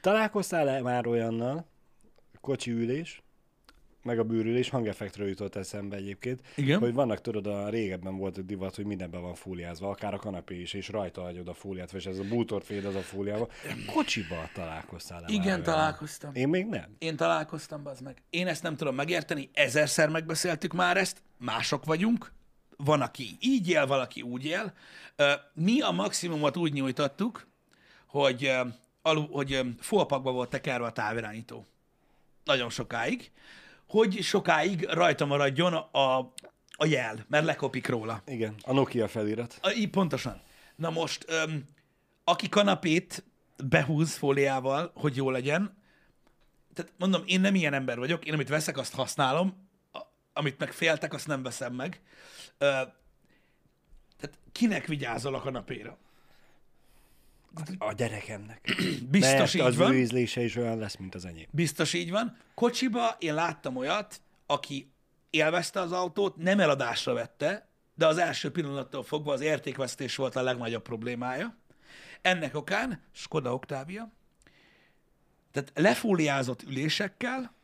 Találkoztál-e már olyannal, kocsi ülés, meg a bőrülés hangeffektről jutott eszembe egyébként, Igen. hogy vannak, tudod, a régebben volt egy divat, hogy mindenben van fóliázva, akár a kanapé is, és rajta hagyod a fóliát, vagy ez a bútorféd az a fóliával. Kocsiba találkoztál-e már Igen, olyannal? találkoztam. Én még nem. Én találkoztam, az meg. Én ezt nem tudom megérteni, ezerszer megbeszéltük már ezt, mások vagyunk, van, aki így él, valaki úgy él. Mi a maximumot úgy nyújtottuk, hogy, alu, hogy ö, folpakba volt tekerve a távirányító. Nagyon sokáig. Hogy sokáig rajta maradjon a, a jel, mert lekopik róla. Igen, a Nokia felirat. A, így pontosan. Na most, öm, aki kanapét behúz fóliával, hogy jó legyen, tehát mondom, én nem ilyen ember vagyok, én amit veszek, azt használom, amit meg féltek, azt nem veszem meg. Ö, tehát kinek vigyázol a kanapéra? A gyerekemnek. Biztos Mert így az van. ő ízlése is olyan lesz, mint az enyém. Biztos így van. Kocsiba én láttam olyat, aki élvezte az autót, nem eladásra vette, de az első pillanattól fogva az értékvesztés volt a legnagyobb problémája. Ennek okán Skoda Octavia, tehát lefóliázott ülésekkel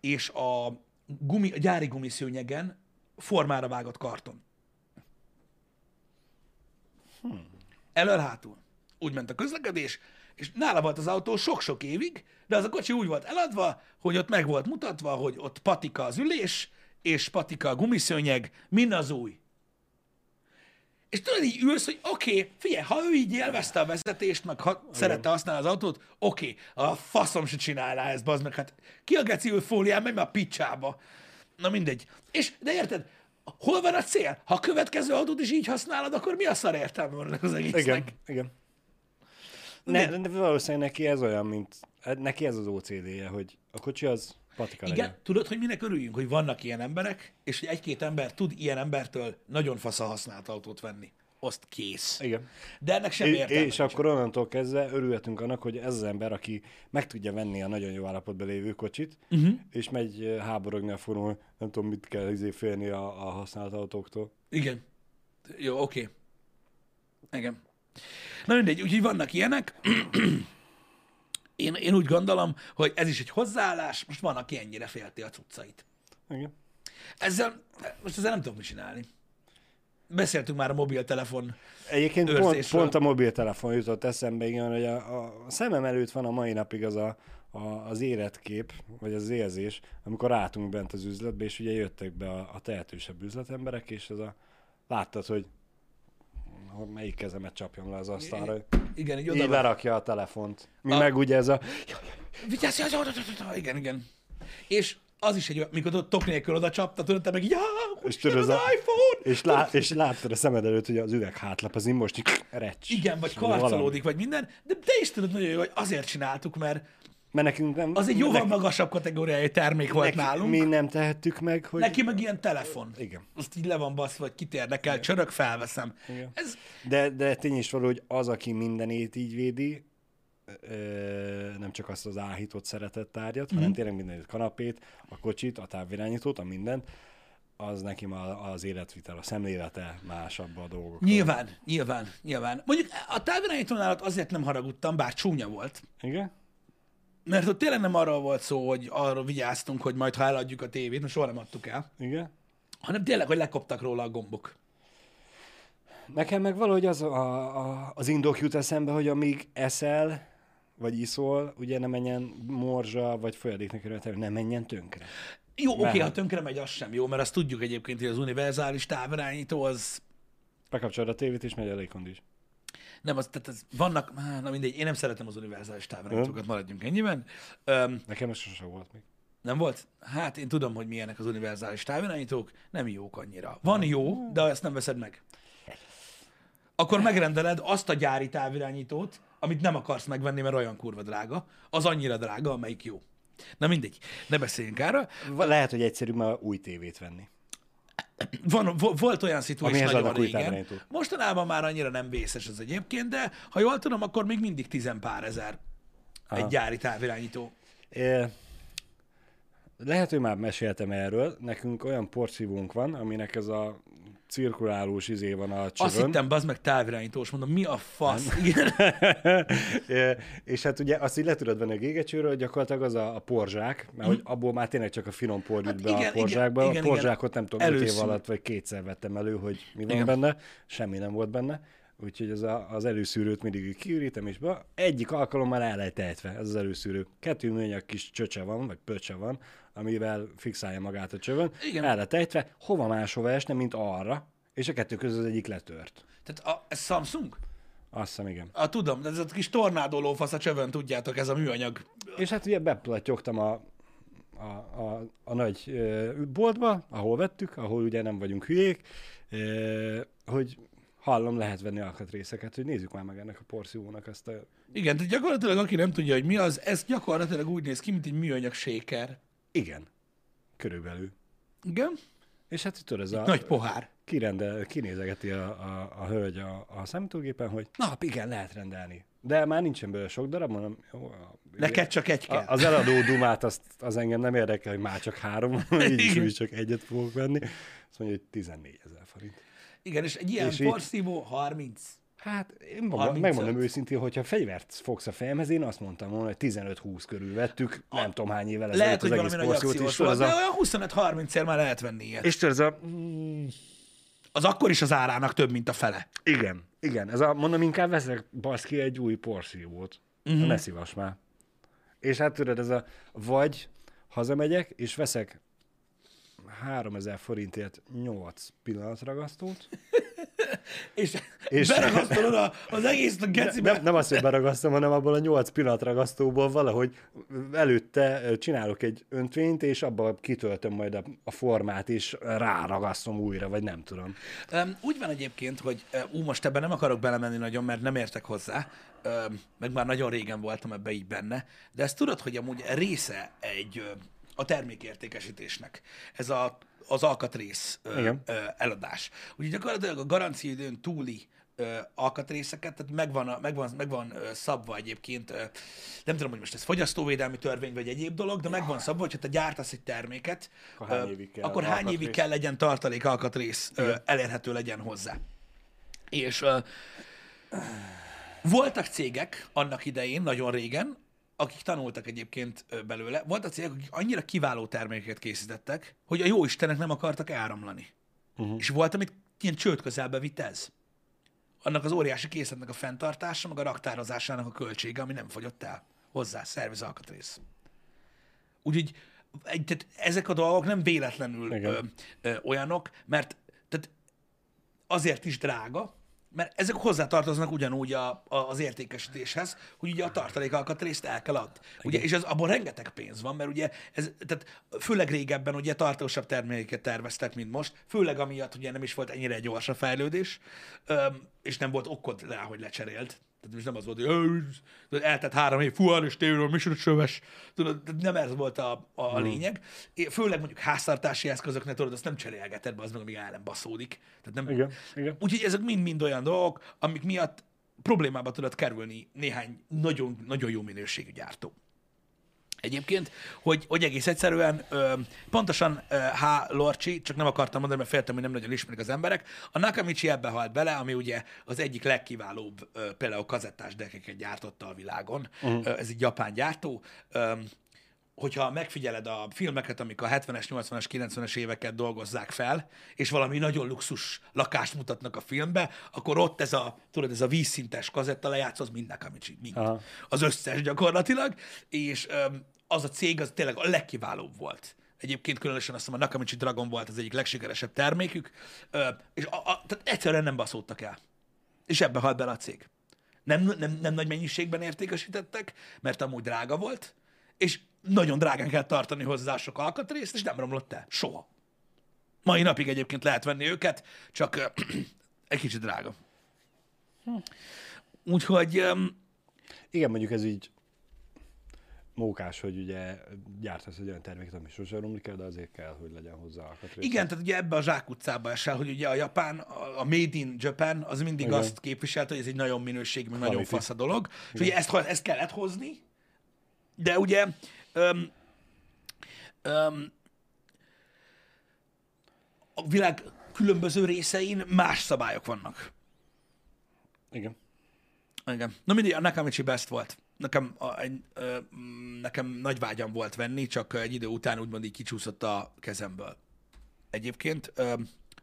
és a, gumi, a gyári gumiszőnyegen formára vágott karton. Elől-hátul. Úgy ment a közlekedés, és nála volt az autó sok-sok évig, de az a kocsi úgy volt eladva, hogy ott meg volt mutatva, hogy ott patika az ülés, és patika a gumiszőnyeg, mind az új. És tudod, így ülsz, hogy oké, okay, figyelj, ha ő így élvezte a vezetést, meg ha szerette használni az autót, oké, okay, a faszom se csinálná ezt, bazd meg, hát ki a geci ül fólián, megy már a picsába. Na mindegy. És, de érted, hol van a cél? Ha a következő autót is így használod, akkor mi a szar értelme van ennek az egésznek? Igen, igen. Ne, de valószínűleg neki ez olyan, mint, neki ez az OCD-je, hogy a kocsi az patika Igen, legyen. tudod, hogy minek örüljünk, hogy vannak ilyen emberek, és hogy egy-két ember tud ilyen embertől nagyon fasza használt autót venni. Azt kész. Igen. De ennek sem értelme. és akkor onnantól kezdve örülhetünk annak, hogy ez az ember, aki meg tudja venni a nagyon jó állapotban lévő kocsit, uh-huh. és megy eh, háborogni a hogy nem tudom, mit kell izé félni a, a használt autóktól. Igen. Jó, oké. Okay. Igen. Na mindegy, úgyhogy vannak ilyenek. Én, én úgy gondolom, hogy ez is egy hozzáállás, most van, aki ennyire félti a cuccait. Igen. Ezzel, most ezzel nem tudom mit csinálni. Beszéltünk már a mobiltelefon. Egyébként pont, pont a mobiltelefon jutott eszembe, igen, hogy a, a szemem előtt van a mai napig az a, a, az életkép, vagy az érzés, amikor álltunk bent az üzletbe, és ugye jöttek be a, a tehetősebb üzletemberek, és ez a Láttad, hogy hogy melyik kezemet csapjam le az asztalra. Igen, így Így oda lerakja a telefont. Mi A- meg ugye ez a... Vigyázz, jaj, jaj, jaj, igen, igen. És az is egy mikor ott tok nélkül oda csapta, tudod, te meg így, "Á, most jön az tudod, a- iPhone! És, lá, és láttad a szemed előtt, hogy az üveg hátlap az most így recs. Igen, vagy karcolódik, vagy minden, de te is tudod nagyon jó, hogy azért csináltuk, mert Mert nekünk nem... az egy jóval nek- magasabb kategóriájú termék volt neki, nálunk. Mi nem tehettük meg, hogy... Neki meg ilyen telefon. Igen. Azt így le van baszva, vagy kit érdekel, csörök, felveszem. Igen. Ez, De, de tény is való, hogy az, aki mindenét így védi, ö, nem csak azt az áhított szeretett tárgyat, Mhm. hanem tényleg mindenit, kanapét, a kocsit, a távirányítót, a mindent, az neki már az életvitel, a szemlélete másabb a dolgok. nyilván, nyilván, nyilván. Mondjuk a távirányítónál azért nem haragudtam, bár csúnya volt. Igen? Mert ott tényleg nem arról volt szó, hogy arra vigyáztunk, hogy majd ha eladjuk a tévét, most soha nem adtuk el, Igen? hanem tényleg, hogy lekoptak róla a gombok. Nekem meg valahogy az, a, a, az indok jut eszembe, hogy amíg eszel, vagy iszol, ugye ne menjen morzsa, vagy folyadéknak kerülete, ne menjen tönkre. Jó, oké, ha tönkre megy, az sem jó, mert azt tudjuk egyébként, hogy az univerzális távirányító az Bekapcsolod a tévét, és megy a légkondis. Nem, az, tehát az, vannak, á, na mindegy, én nem szeretem az univerzális távirányítókat, maradjunk ennyiben. Öm, Nekem ez sose volt még. nem volt? Hát én tudom, hogy milyenek az univerzális távirányítók, nem jók annyira. Van jó, de ezt nem veszed meg. Akkor megrendeled azt a gyári távirányítót, amit nem akarsz megvenni, mert olyan kurva drága, az annyira drága, amelyik jó. Na mindegy, ne beszéljünk erre. Va- Lehet, hogy egyszerűbb már új tévét venni. Van, vo- volt olyan szituáció Amihez nagyon régen. Mostanában már annyira nem vészes ez egyébként, de ha jól tudom, akkor még mindig tizenpár ezer egy gyári távirányító. É, lehet, hogy már meséltem erről. Nekünk olyan porszívónk van, aminek ez a cirkulálós izé van a Azt csövön. hittem, bazd meg távirányítós, mondom, mi a fasz? Igen. É, és hát ugye azt így le tudod venni a gégecsőről, gyakorlatilag az a, a porzsák, mert hogy abból már tényleg csak a finom por jut be. Hát igen, a porzsákba. igen, igen, a porzsákot nem tudom, öt év alatt vagy kétszer vettem elő, hogy mi van Igen. benne, semmi nem volt benne. Úgyhogy ez a, az előszűrőt mindig kiürítem is be. Egyik alkalommal el lehet ejtve, ez az előszűrő. Kettő műanyag kis csöcse van, vagy pöcse van, amivel fixálja magát a csövön. Igen. El lehet ejtve, hova máshova esne, mint arra, és a kettő között az egyik letört. Tehát a, ez Samsung? Azt hiszem, igen. A, tudom, de ez a kis tornádó lófasz a csövön, tudjátok, ez a műanyag. És hát ugye beplattyogtam a, a, a, a nagy boltba, ahol vettük, ahol ugye nem vagyunk hülyék, hogy hallom, lehet venni alkatrészeket, hogy nézzük már meg ennek a porszívónak ezt a... Igen, tehát gyakorlatilag aki nem tudja, hogy mi az, ez gyakorlatilag úgy néz ki, mint egy műanyag shaker. Igen, körülbelül. Igen? És hát tudod, ez a... Nagy pohár. Kirendel, kinézegeti a, a, a hölgy a, a számítógépen, hogy na, igen, lehet rendelni. De már nincsen belőle sok darab, mondom, jó, a, Neked csak egy kell. A, az eladó dumát, azt, az engem nem érdekel, hogy már csak három, így is, Igen. úgy is csak egyet fogok venni. Azt mondja, hogy 14 ezer forint. Igen, és egy ilyen És így- porszívó 30. Hát én maga, 35. megmondom őszintén, hogyha fegyvert fogsz a fejemhez, én azt mondtam volna, hogy 15-20 körül vettük, nem tudom hány évvel ezelőtt Lehet, az hogy egész porciót, és volt, tudod, de a, olyan 25-30 ér már lehet venni ilyet. és ez a, Az akkor is az árának több, mint a fele. igen, igen, ez a, mondom, inkább veszek baszki egy új porszívót. Uh-huh. Ne szívass már. És hát tudod, ez a, vagy hazamegyek, és veszek 3000 forintért 8 pillanatragasztót, És, És- beragasztolod a, az egész a gecibe. nem, nem azt, hogy beragasztom, hanem abból a 8 pillanatragasztóból valahogy előtte csinálok egy öntvényt, és abba kitöltöm majd a, a formát, és ráragasztom újra, vagy nem tudom. Um, úgy van egyébként, hogy ú, most ebben nem akarok belemenni nagyon, mert nem értek hozzá, um, meg már nagyon régen voltam ebbe így benne, de ezt tudod, hogy amúgy része egy a termékértékesítésnek. Ez a, az alkatrész uh, Igen. uh, eladás. Ugye gyakorlatilag a garanciaidőn túli ö, alkatrészeket, tehát megvan, a, megvan, megvan ö, szabva egyébként, ö, nem tudom, hogy most ez fogyasztóvédelmi törvény vagy egyéb dolog, de megvan szabva, hogy ha te gyártasz egy terméket, Akkor hány ö, évig kell akkor hány évig kell legyen tartalék alkatrész, ö, elérhető legyen hozzá. És ö, voltak cégek annak idején, nagyon régen, akik tanultak egyébként belőle, voltak cégek, akik annyira kiváló termékeket készítettek, hogy a jó Istenek nem akartak áramlani. Uh-huh. És volt, amit ilyen csőd közelbe vitt ez. Annak az óriási készletnek a fenntartása, meg a raktározásának a költsége, ami nem fogyott el. Hozzá, szerviz alkatrész. Úgyhogy egy, tehát ezek a dolgok nem véletlenül Igen. ö, ö, olyanok, mert tehát azért is drága, mert ezek hozzátartoznak ugyanúgy a, a, az értékesítéshez, hogy ugye a tartalékalkatrészt el kell adni. Ugye, és az, abban rengeteg pénz van, mert ugye ez, tehát főleg régebben ugye tartósabb termékeket terveztek, mint most, főleg amiatt ugye nem is volt ennyire gyors a fejlődés, és nem volt okod rá, hogy lecserélt. Tehát most nem az volt, hogy eltett három év, fuár és tévéről, mi söves. Tudod, nem ez volt a, a mm. lényeg. Főleg mondjuk háztartási eszközöknek, tudod, azt nem cserélgeted be, az meg, amíg el nem baszódik. Tehát nem... Igen, igen. Úgyhogy ezek mind-mind olyan dolgok, amik miatt problémába tudod kerülni néhány nagyon, nagyon jó minőségű gyártó egyébként, hogy, hogy egész egyszerűen ö, pontosan ö, H. Lorcsi, csak nem akartam mondani, mert féltem, hogy nem nagyon ismerik az emberek, a Nakamichi ebbe halt bele, ami ugye az egyik legkiválóbb ö, például kazettás dekeket gyártotta a világon. Uh-huh. Ö, ez egy japán gyártó. Ö, hogyha megfigyeled a filmeket, amik a 70-es, 80-as, 90-es éveket dolgozzák fel, és valami nagyon luxus lakást mutatnak a filmbe, akkor ott ez a, tudod, ez a vízszintes kazetta lejátsz, az mind Nakamichi, mind. Aha. Az összes gyakorlatilag, és öm, az a cég az tényleg a legkiválóbb volt. Egyébként különösen azt hiszem a Nakamichi Dragon volt az egyik legsikeresebb termékük, és a, a, tehát egyszerűen nem baszódtak el. És ebbe halt bele a cég. Nem, nem, nem nagy mennyiségben értékesítettek, mert amúgy drága volt, és nagyon drágán kell tartani hozzá sok alkatrészt, és nem romlott el. Soha. Mai napig egyébként lehet venni őket, csak egy kicsit drága. Hm. Úgyhogy... Um, Igen, mondjuk ez így mókás, hogy ugye gyártasz egy olyan terméket, ami sosem romlik el, de azért kell, hogy legyen hozzá alkatrész. Igen, tehát ugye ebbe a zsákutcába esel, hogy ugye a Japán, a Made in Japan, az mindig Igen. azt képviselte, hogy ez egy nagyon minőség, meg nagyon fasz a dolog. Igen. És ugye ezt, ezt kellett hozni, de ugye öm, öm, a világ különböző részein más szabályok vannak. Igen. Igen. Na mindig, a Nakamichi Best volt nekem, a, egy, ö, nekem nagy vágyam volt venni, csak egy idő után úgymond így kicsúszott a kezemből. Egyébként, ö,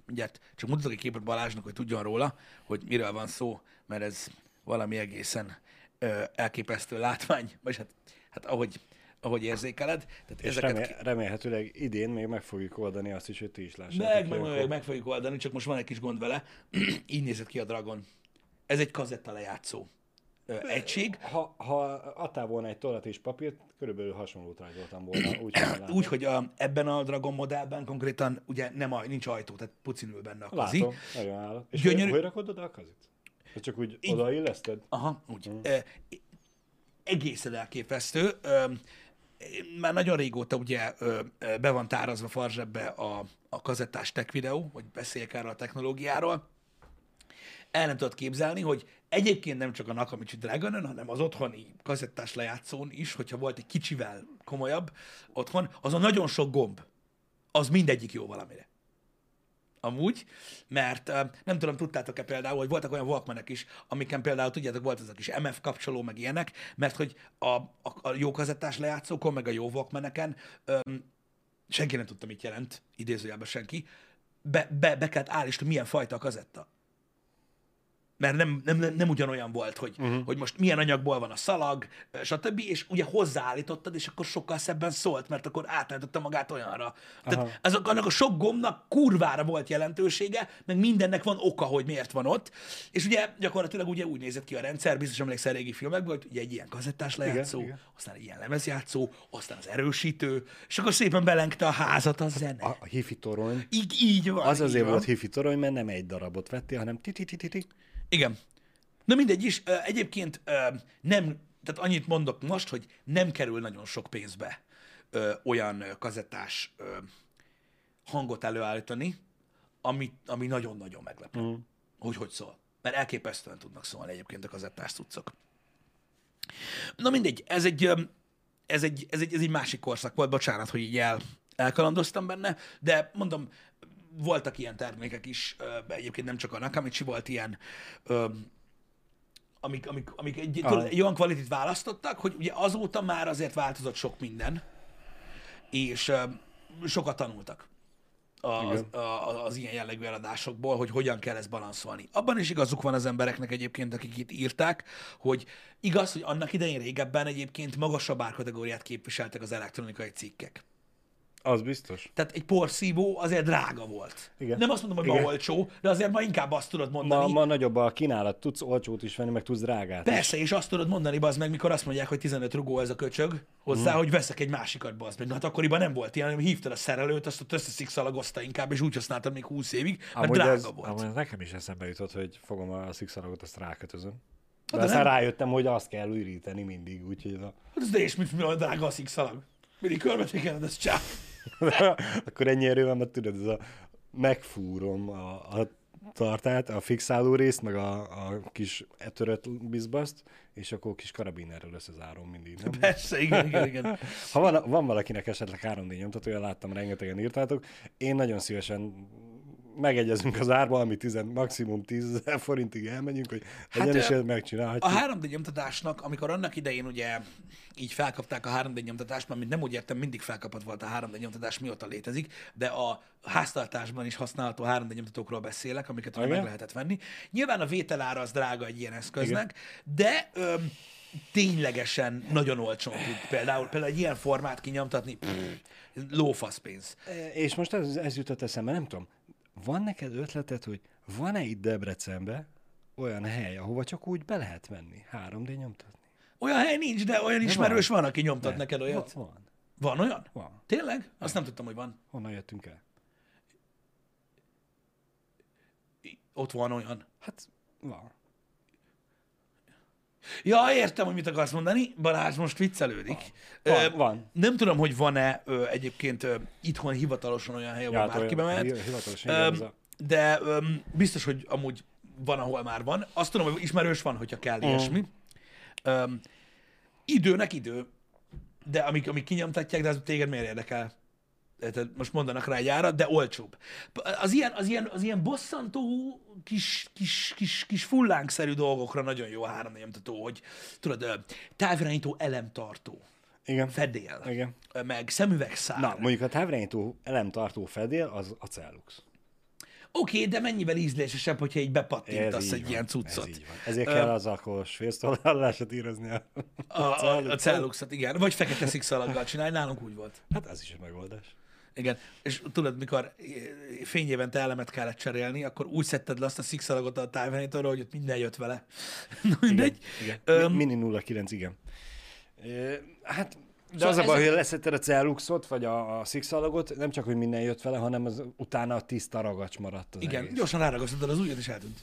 mindjárt csak mutatok egy képet Balázsnak, hogy tudjon róla, hogy miről van szó, mert ez valami egészen ö, elképesztő látvány, vagy hát, hát ahogy, ahogy érzékeled. Tehát És ezeket remél, remélhetőleg idén még meg fogjuk oldani azt is, hogy ti is lássátok. Meg, meg, meg, meg fogjuk oldani, csak most van egy kis gond vele. Így nézett ki a Dragon. Ez egy kazetta lejátszó egység. Ha, ha adtál volna egy tollat és papírt, körülbelül hasonlót rajzoltam volna. Úgy, úgy, hogy a, ebben a Dragon modellben konkrétan ugye nem, nincs ajtó, tehát pucinül benne a kazi. Látom, nagyon állat. És Gyönyörű... hogy, hogy rakod oda a kazit? Vagy csak úgy Így... odailleszted? Aha, úgy. Hmm. E, egészen elképesztő. E, már nagyon régóta ugye be van tárazva farzsebbe a, a kazettás tech videó, hogy beszéljek erről a technológiáról el nem tudod képzelni, hogy egyébként nem csak a Nakamichi Dragonon, hanem az otthoni kazettás lejátszón is, hogyha volt egy kicsivel komolyabb otthon, azon nagyon sok gomb. Az mindegyik jó valamire. Amúgy, mert nem tudom, tudtátok-e például, hogy voltak olyan walkmanek is, amiken például, tudjátok, volt ez a kis MF kapcsoló, meg ilyenek, mert hogy a, a, a jó kazettás lejátszókon, meg a jó walkmaneken senki nem tudta, mit jelent, idézőjelben senki, be, be, be kellett állítani, milyen fajta a kazetta mert nem, nem, nem, nem ugyanolyan volt, hogy, uh-huh. hogy most milyen anyagból van a szalag, stb. És ugye hozzáállítottad, és akkor sokkal szebben szólt, mert akkor átállította magát olyanra. Tehát azok, annak a sok gombnak kurvára volt jelentősége, meg mindennek van oka, hogy miért van ott. És ugye gyakorlatilag ugye úgy nézett ki a rendszer, biztos emlékszel régi filmekből, hogy ugye egy ilyen kazettás lejátszó, igen, igen. aztán egy ilyen lemezjátszó, aztán az erősítő, és akkor szépen belengte a házat a zene. A, a hifi torony. Így, így van. Az azért van. volt hifi torony, mert nem egy darabot vettél, hanem ti ti ti ti igen. Na mindegy is, egyébként nem, tehát annyit mondok most, hogy nem kerül nagyon sok pénzbe olyan kazettás hangot előállítani, ami, ami nagyon-nagyon meglepő. Mm. Hogy hogy szól. Mert elképesztően tudnak szólni egyébként a kazettás cuccok. Na mindegy, ez egy, ez egy, ez egy, ez egy másik korszak volt, bocsánat, hogy így el, elkalandoztam benne, de mondom, voltak ilyen termékek is, egyébként nem csak a Nakamichi volt ilyen, amik, amik, amik egy, ah. egy olyan kvalitit választottak, hogy ugye azóta már azért változott sok minden, és sokat tanultak az, az, az ilyen jellegű eladásokból, hogy hogyan kell ezt balanszolni. Abban is igazuk van az embereknek egyébként, akik itt írták, hogy igaz, hogy annak idején régebben egyébként magasabb árkategóriát képviseltek az elektronikai cikkek Az biztos. Tehát egy porszívó azért drága volt. Igen. Nem azt mondom, hogy ma Igen. olcsó, de azért ma inkább azt tudod Ma, mondani. ma nagyobb a kínálat, tudsz olcsót is venni, meg tudsz drágát. is. Persze, és azt tudod mondani, bazd meg, mikor azt mondják, hogy 15 rugó ez a köcsög, hozzá, hogy veszek egy másikat, bazd meg. Na, hát akkoriban nem volt ilyen, hanem hívtad a szerelőt, azt ott összeszikszalagozta inkább, és úgy használtad még 20 évig, mert Amúgy drága ez, volt. amúgy nekem is eszembe jutott, hogy fogom a szikszalagot, azt rákötözöm. De, de aztán nem. rájöttem, hogy azt kell üríteni mindig, úgyhogy a... Hát ez de és mit, mi olyan drága a szikszalag. Mindig körbetékeled, ez csá. akkor ennyi erővel, mert tudod, ez a megfúrom a, a tartát, a fixáló részt, meg a, a kis etörött bizbaszt, és akkor kis karabinerrel összezárom mindig. Nem? Persze, igen, igen, igen. Ha van, van valakinek esetleg 3D nyomtatója, láttam, rengetegen írtátok, én nagyon szívesen megegyezünk az árba, ami 10, maximum 10 ezer forintig elmegyünk, hogy legyen ö, is ezt A megcsinálhatjuk. 3D nyomtatásnak, amikor annak idején ugye így felkapták a 3D nyomtatást, mert nem úgy értem, mindig felkapott volt a 3D nyomtatás, mióta létezik, de a háztartásban is használható 3D nyomtatókról beszélek, amiket ugye Igen? meg lehetett venni. Nyilván a vételára az drága egy ilyen eszköznek, de öm, ténylegesen nagyon olcsón tud például, például egy ilyen formát kinyomtatni, pff, lófasz pénz. És most ez, ez jutott eszembe, nem tudom, van neked ötleted, hogy van-e itt Debrecenbe olyan hely, ahova csak úgy be lehet menni, 3D nyomtatni? Olyan hely nincs, de olyan ismerős van, aki nyomtat De. neked olyat. Van, van. Van olyan? van. Tényleg? Azt nem tudtam, hogy van. Honnan jöttünk el? Ott van olyan. Hát, van. Ja, értem, hogy mit akarsz mondani. Balázs most viccelődik. Van, Ö, van. Nem tudom, hogy van-e ö, egyébként ö, itthon hivatalosan olyan hely, ahol Ja, hát bárki bemehet. De biztos, hogy amúgy van, ahol már van. Azt tudom, hogy ismerős van, hogyha kell ilyesmi. Öm, időnek idő, de amik, amik kinyomtatják, de az téged miért érdekel? Tehát most mondanak rá egy árat, de olcsóbb. Az ilyen, az ilyen, az ilyen bosszantó kis, kis, kis, kis fullánkszerű dolgokra nagyon jó a 3 nyomtató, hogy tudod, távirányító elemtartó, Igen. fedél, Igen. meg szemüvegszár. Na, mondjuk a távirányító elemtartó fedél, az a Cellux. Oké, okay, de mennyivel ízlésesebb, hogyha így bepattintasz egy van, ilyen cuccot. Ez így van. Ezért kell az alkoholos fésztollását írozni. A... A, a, a celluxot, igen. Vagy fekete szikszalaggal csinálj, nálunk úgy volt. Hát ez is egy megoldás. Igen, és tudod, mikor fényévente elemet kellett cserélni, akkor úgy szedted le azt a szikszalagot a távirányítóra, hogy ott minden jött vele. Mindegy. Igen. Öm, Mini 09, igen. Ö, Hát, de Szóval az a baj, ezek- hogy leszetted a Celluxot, vagy a, a szikszalagot, nem csak, hogy minden jött vele, hanem az utána a tiszta ragacs maradt az igen, egész. gyorsan ráragasztottad az ujjat, és eltűnt.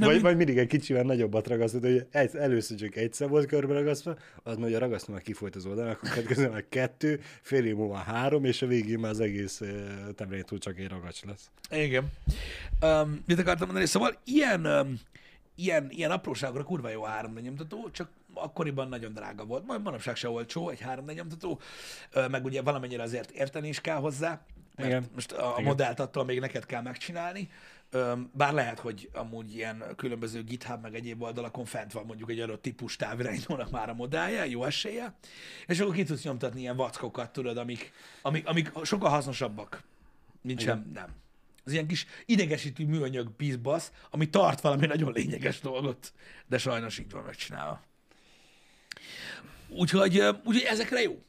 Vagy, vagy mindig egy kicsivel nagyobbat ragasztod, hogy egy, először csak egyszer volt körbe ragasztva, az majd a ragasztó már kifolyt az oldalon, akkor következő már kettő, fél év múlva három, és a végén már az egész temrétúl csak egy ragacs lesz. igen. Um, mit akartam mondani? Szóval ilyen, um, ilyen, ilyen apróságokra kurva jó a 3 nyomtató, csak akkoriban nagyon drága volt. Majd manapság se olcsó egy 3 nyomtató, Ö, meg ugye valamennyire azért érteni is kell hozzá, mert Igen. most a, Igen. modellt attól még neked kell megcsinálni. Bár lehet, hogy amúgy ilyen különböző GitHub meg egyéb oldalakon fent van mondjuk egy adott típus távirányítónak már a modellje, jó esélye, és akkor ki tudsz nyomtatni ilyen vackokat, tudod, amik, amik, amik sokkal hasznosabbak, mint sem nem. Az ilyen kis idegesítő műanyag bizbasz, ami tart valami nagyon lényeges dolgot, de sajnos így van megcsinálva. Úgyhogy, úgyhogy ezekre jó.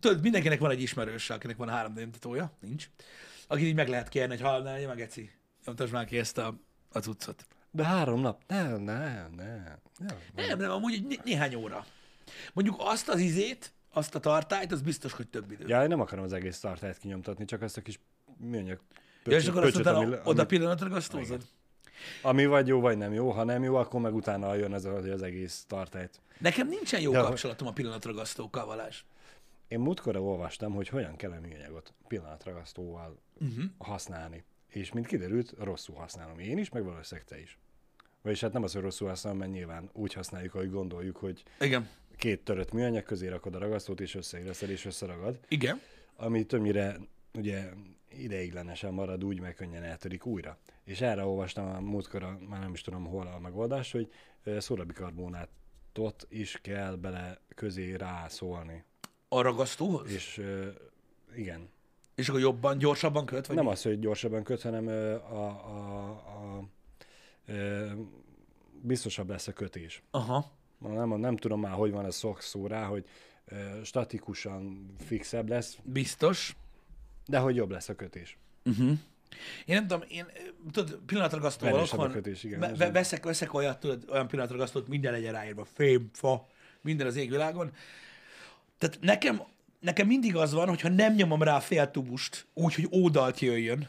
Tudod, mindenkinek van egy ismerős, akinek van három nyomtatója, nincs. Akit így meg lehet kérni, hogy hallná, hogy meg Eci, nyomtasd már ki ezt a, a cuccot. De három nap? Nem, nem, nem. nem. Nem, nem, amúgy egy né- néhány óra. Mondjuk azt az izét, azt a tartályt, az biztos, hogy több idő. Ja, én nem akarom az egész tartályt kinyomtatni, csak azt a kis műanyag ja, és akkor azt pöcsöt, utána ami, oda pillanatra gasztózod? Ami vagy jó, vagy nem jó. Ha nem jó, akkor meg utána jön az, az egész tartályt. Nekem nincsen jó Ja, kapcsolatom a pillanatragasztókkal, Valás. Én múltkor olvastam, hogy hogyan kell a műanyagot pillanatragasztóval uh-huh. használni. És mint kiderült, rosszul használom én is, meg valószínűleg te is. Vagyis hát nem az, hogy rosszul használom, mert nyilván úgy használjuk, ahogy gondoljuk, hogy Igen. két törött műanyag közé rakod a ragasztót, és összeilleszed, és összeragad. Igen. ami többnyire ugye ideiglenesen marad úgy, meg könnyen eltörik újra. És erre olvastam a múltkor, a- már nem is tudom hol a megoldás, hogy szórabikarbonátot is kell bele közé rászólni. A ragasztóhoz? És, igen, és akkor jobban, gyorsabban köt? Vagy nem mi? az, hogy gyorsabban köt, hanem a, a, a, ö, biztosabb lesz a kötés. Aha. Nem, nem tudom már, hogy van a szokszó rá, hogy statikusan fixebb lesz, Biztos. de hogy jobb lesz a kötés. Én nem tudom, én tudod, pillanatragasztóval otthon igen, egy- veszek, veszek olyat, tudod, olyan pillanatragasztót, minden legyen ráírva, fém, fa, minden az égvilágon. Tehát nekem, nekem mindig az van, hogyha nem nyomom rá a fél tubust, úgy, hogy ódalt jöjjön,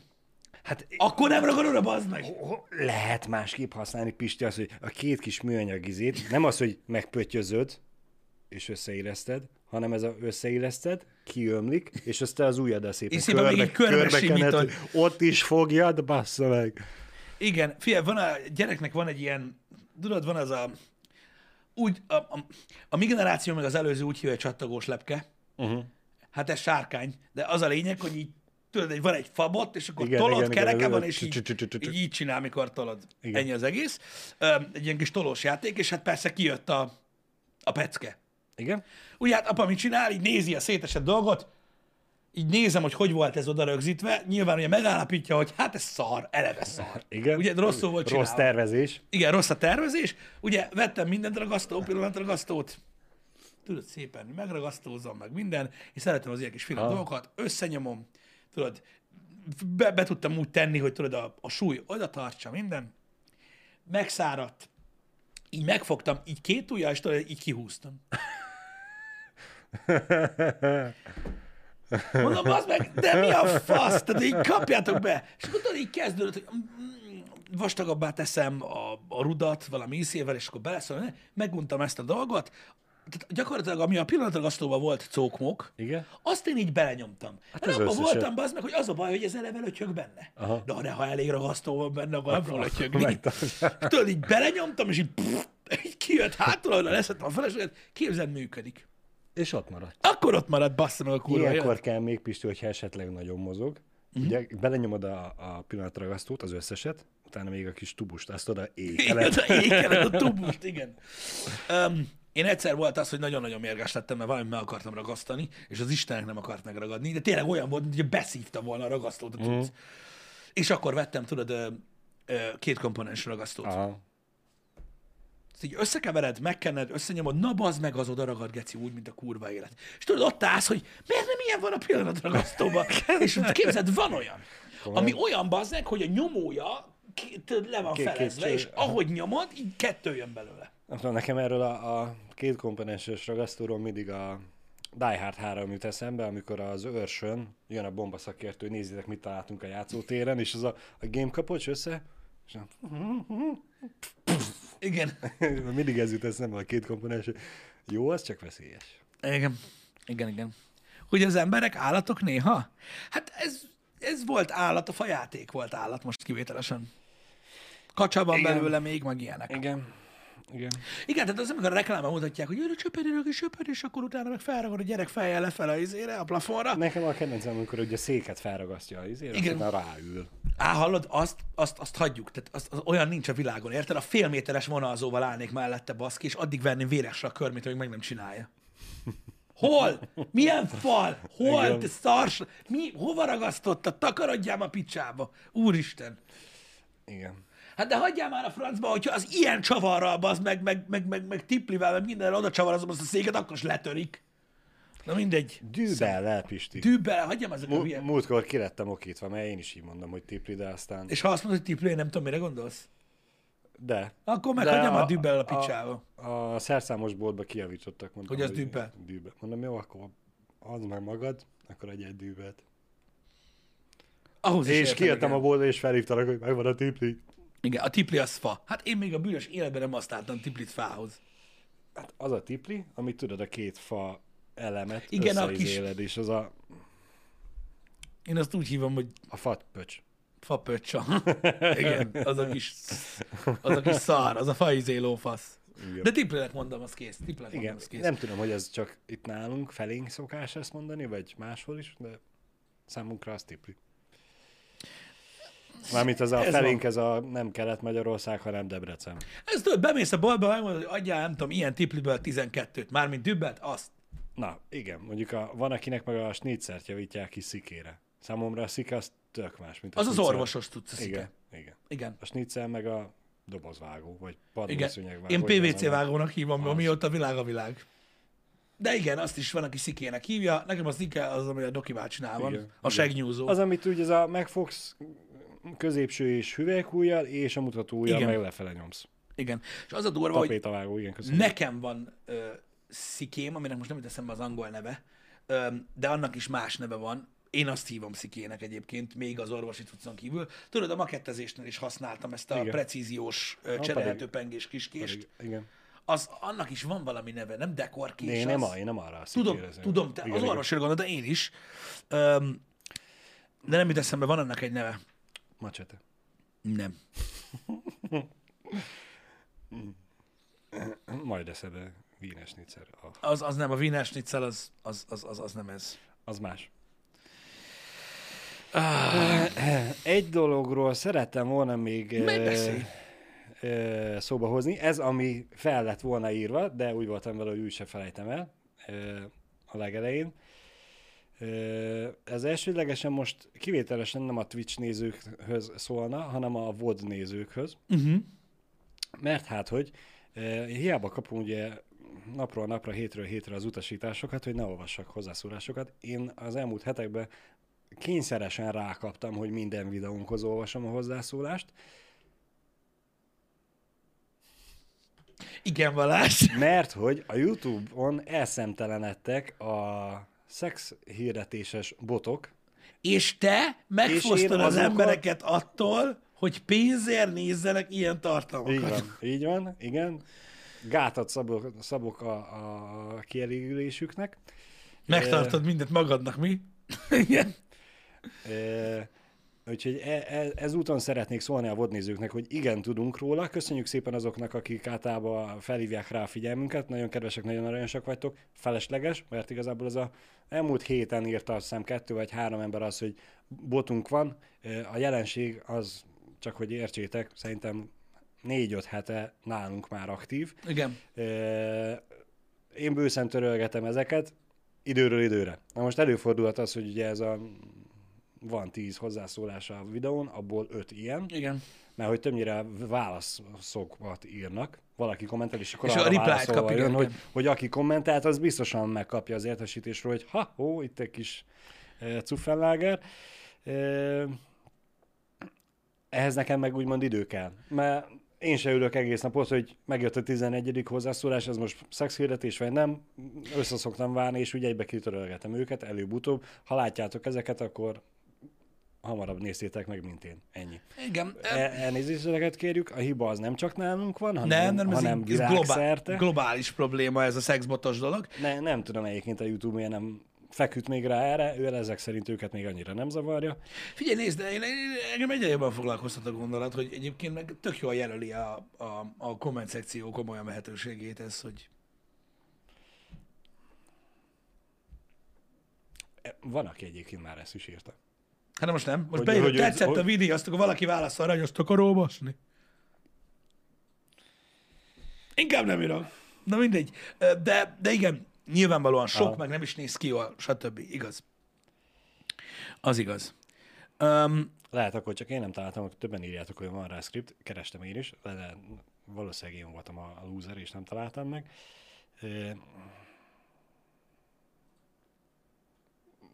Hát akkor nem ragad oda, bazd meg! lehet másképp használni, Pisti, az, hogy a két kis műanyag izét, nem az, hogy megpöttyözöd, és összeilleszted, hanem ez a összeilleszted, kiömlik, és azt te az ujjaddal szépen És körbe körbekened, simítod. hogy ott is fogjad, bassza meg. Igen, figyelj, van a gyereknek van egy ilyen, tudod, van az a, úgy, a, a, a mi generáció meg az előző úgy hívja, hogy csattogós lepke. Uh-huh. Hát ez sárkány, de az a lényeg, hogy így tudod, hogy van egy fabot, és akkor Igen, tolod, igen, kereke igen, van, és így, így, így csinál, mikor tolod. Igen. Ennyi az egész. Egy ilyen kis tolós játék, és hát persze kijött a, a pecke. Igen? Ugye hát apa mit csinál, így nézi a szétesett dolgot, így nézem, hogy hogy volt ez oda rögzítve, nyilván ugye megállapítja, hogy hát ez szar, eleve szar. Igen? Ugye rosszul volt Rossz csinálva. tervezés. Igen, rossz a tervezés. Ugye vettem mindent ragasztó, pillanatragasztót, tudod, szépen megragasztózom, meg minden, és szeretem az ilyen kis finom Ha. dolgokat, összenyomom, tudod, be, be tudtam úgy tenni, hogy tudod, a, a súly oda tartsa minden, megszáradt, így megfogtam, így két ujjal, és tudod, így kihúztam. Mondom, az meg, de mi a fasz? Tehát így kapjátok be. És akkor tudod, így kezdődött, hogy mm, vastagabbá teszem a, a rudat valami ízével, és akkor beleszól. Meguntam ezt a dolgot. Tehát gyakorlatilag, ami a pillanatragasztóban volt cókmok, Igen? azt én így belenyomtam. Hát abban voltam az meg, hogy az a baj, hogy ez eleve lötyög benne. Aha. De, de ha elég ragasztó van benne, akkor nem fog lötyögni. Tudod, így belenyomtam, és így, pff, így kijött hátul, ahol leszettem a feleséget, képzeld, működik. És ott maradt. Akkor ott maradt bassza meg a kurva Ilyenkor élet. kell még, Pisti, hogyha esetleg nagyon mozog. Mhm. Ugye belenyomod a, a pillanatragasztót, az összeset, utána még a kis tubust, azt oda Igen, ékeled. ékeled a tubust, igen. Um, én egyszer volt az, hogy nagyon-nagyon mérges lettem, mert valamit meg akartam ragasztani, és az Istenek nem akart megragadni, de tényleg olyan volt, hogy beszívta volna a ragasztót a cucc. És akkor vettem, tudod, két komponens ragasztót. Aha. Ezt így összekevered, megkenned, összenyomod, na bazd meg az oda ragad, geci, úgy, mint a kurva élet. És tudod, ott állsz, hogy miért nem ilyen van a pillanatragasztóban? és képzeld, van olyan, ami olyan bazd meg, hogy a nyomója le van Két- felezve, és ahogy nyomod, így kettő jön belőle. Tudom, nekem erről a, a két komponenses ragasztóról mindig a Die Hard 3 jut eszembe, amikor az őrsön jön a bombaszakértő, nézzétek, mit találtunk a játszótéren, és az a, a game kapocs össze, és a, Igen. mindig ez jut eszembe a két komponens. Jó, az csak veszélyes. Igen. Igen, igen. Hogy az emberek állatok néha? Hát ez, ez volt állat, a fajáték volt állat most kivételesen. Kacsa van belőle még, meg ilyenek. Igen. Igen. Igen, tehát az, amikor a reklámban mutatják, hogy jön a csöperi, a söpör, és akkor utána meg felragad a gyerek fejjel lefele az izére, a plafonra. Nekem a kedvencem, amikor ugye a széket felragasztja az izére, Igen. aztán ráül. Á, hallod, azt, azt, azt hagyjuk. Tehát az, az olyan nincs a világon, érted? A fél méteres vonalzóval állnék mellette baszki, és addig verném véresre a körmét, amíg meg nem csinálja. Hol? Milyen fal? Hol? Igen. Te szars? Mi? Hova ragasztottad? Takarodjál a picsába. Úristen. Igen. Hát de hagyjál már a francba, hogyha az ilyen csavarral, az meg, meg, meg, meg, meg tiplivel, meg mindenre oda csavarazom azt a széket, akkor is letörik. Na mindegy. Dűbel el, Pisti. Dűbbel, hagyjam ezek a Mu- hülye. múltkor kilettem okítva, mert én is így mondom, hogy tipli, de aztán... És ha azt mondod, hogy tipli, nem tudom, mire gondolsz? De. Akkor meg De hagyjam a a- dübbel a a- picsába. A szerszámos boltba kijavítottak, mondtam. Hogy az dűbel? Dűbel. Mondom, jó, akkor az meg magad, akkor egy egy dűbelt. Ahhoz is És kijöttem a boltba, és felhívtalak, hogy megvan a tipli. Igen, a tipli az fa. Hát én még a bűnös életben nem használtam tiplit fához. Hát az a tipli, amit tudod, a két fa elemet Igen, a összeizéled, és az a, Én azt úgy hívom, hogy a fat pöcs. fapöccsa. Igen, az a kis, az a kis szar, az a faizéló fasz. Igen. De tiplinek mondom, az kész. Tiplinek mondom, Igen, az kész. nem tudom, hogy ez csak itt nálunk felénk szokás ezt mondani, vagy máshol is, de számunkra az tipli. Mármint az a Ez felénk, ez a nem Kelet-Magyarország, hanem Debrecen. Ez tudod, bemész a boltba, megmondod, hogy adjál, nem tudom, ilyen tipliből 12-t, mármint dübbelt, azt. Na, igen, mondjuk a, van, akinek meg a snitzert javítják ki szikére. Számomra a szike az tök más, mint a Az az snitzer. orvosos tudsz, a szike. Igen, igen. Igen. A snitzel meg a dobozvágó, vagy padlószőnyegvágó. Én PVC vágónak hívom, amióta világ a világ. De igen, azt is van, aki szikének hívja. Nekem a szike az, ami a Doki bácsinál van. Igen, a igen. segnyúzó. Az, amit úgy ez a megfogsz középső és hüvelykújjal, és a Igen. meg lefele nyomsz. Igen. És az a durva, hogy Tapétavágó, igen, köszönöm. nekem van ö, szikém, aminek most nem jut eszembe az angol neve, ö, de annak is más neve van. Én azt hívom szikének egyébként, még az orvosi cuccon kívül. Tudod, a makettezésnél is használtam ezt a Igen. precíziós, ö, cserélhető pengés kiskést. Pedig- Igen. Az, annak is van valami neve, nem dekorkés. De én az... nem, a, én nem arra azt Tudom, kérdezem. tudom, te Igen, az orvosra gondolod, de én is. Öm, de nem jut eszembe, van annak egy neve. Macsete. Nem. Majd eszedbe vínes nitszer. Ah, Az, az nem, a Schnitzel, az, az, az, az, az nem ez. az más. Ah, Egy dologról szerettem volna még eh, eh, szóba hozni. Ez, ami fel lett volna írva, de úgy voltam vele, hogy úgy se felejtem el eh, a legelején. Ez elsődlegesen most kivételesen nem a Twitch nézőkhöz szólna, hanem a VOD nézőkhöz. uh-huh. Mert hát, hogy hiába kapunk ugye napról napra, hétről hétre az utasításokat, hogy ne olvassak hozzászólásokat. Én az elmúlt hetekben kényszeresen rákaptam, hogy minden videónkhoz olvasom a hozzászólást, Igen, Balázs. mert hogy a YouTube-on elszemtelenedtek a szex hirdetéses botok, És te megfosztod És az azokat- embereket attól, hogy pénzért nézzenek ilyen tartalmakat. Így van, így van, igen. Gátat szabok, szabok a, a kielégülésüknek. Megtartod mindent magadnak, mi? Igen. E, úgyhogy e, e, ezúton szeretnék szólni a vodnézőknek, hogy igen, tudunk róla. Köszönjük szépen azoknak, akik általában felhívják rá a figyelmünket. Nagyon kedvesek, nagyon aranyosak vagytok. Felesleges, mert igazából az a elmúlt héten írta azt hiszem kettő vagy három ember az, hogy botunk van. E, A jelenség az, csak hogy értsétek, szerintem négy-öt hete nálunk már aktív. Igen. Ö, Én bőszen törölgetem ezeket időről időre. Na most előfordulhat az, hogy ugye ez a van tíz hozzászólása a videón, abból öt ilyen, Igen. mert hogy többnyire válaszokat írnak, valaki kommentel, és akkor És arra a kap, igen, jön, hogy, hogy aki kommentált, az biztosan megkapja az értesítésről, hogy ha, ó, itt egy kis e, cuffelláger. E, ehhez nekem meg úgymond idő kell. Mert én se ülök egész napot, hogy megjött a 11. hozzászólás, ez most szexhirdetés vagy nem, össze szoktam várni, és ugye egybe kitörölgetem őket, előbb-utóbb. Ha látjátok ezeket, akkor hamarabb nézzétek meg, mint én. Ennyi. Igen. E- elnézéseket kérjük, a hiba az nem csak nálunk van, hanem, Nem, nem, hanem ez globál, globális probléma ez a szexbotos dolog. Ne, nem tudom egyébként a YouTube miért nem feküdt még rá erre, ő ezek szerint őket még annyira nem zavarja. Figyelj, nézd, de én, engem egyre jobban foglalkoztat a gondolat, hogy egyébként meg tök jól jelöli a, a, a komment szekció komolyan mehetőségét ez, hogy E, Van, aki egyébként már ezt is írta. Hát most nem. Most Hogy- bejön, hogy, tetszett hogy- a videó, azt akkor valaki válaszol rá, hogy azt akar olvasni. Inkább nem írok. Na mindegy. De, de igen, nyilvánvalóan sok, Aha. meg nem is néz ki jól, stb. Igaz. Az igaz. Um, Lehet, akkor csak én nem találtam, hogy többen írjátok, hogy van rá script, kerestem én is, de, valószínűleg én voltam a, a loser, és nem találtam meg. Ö,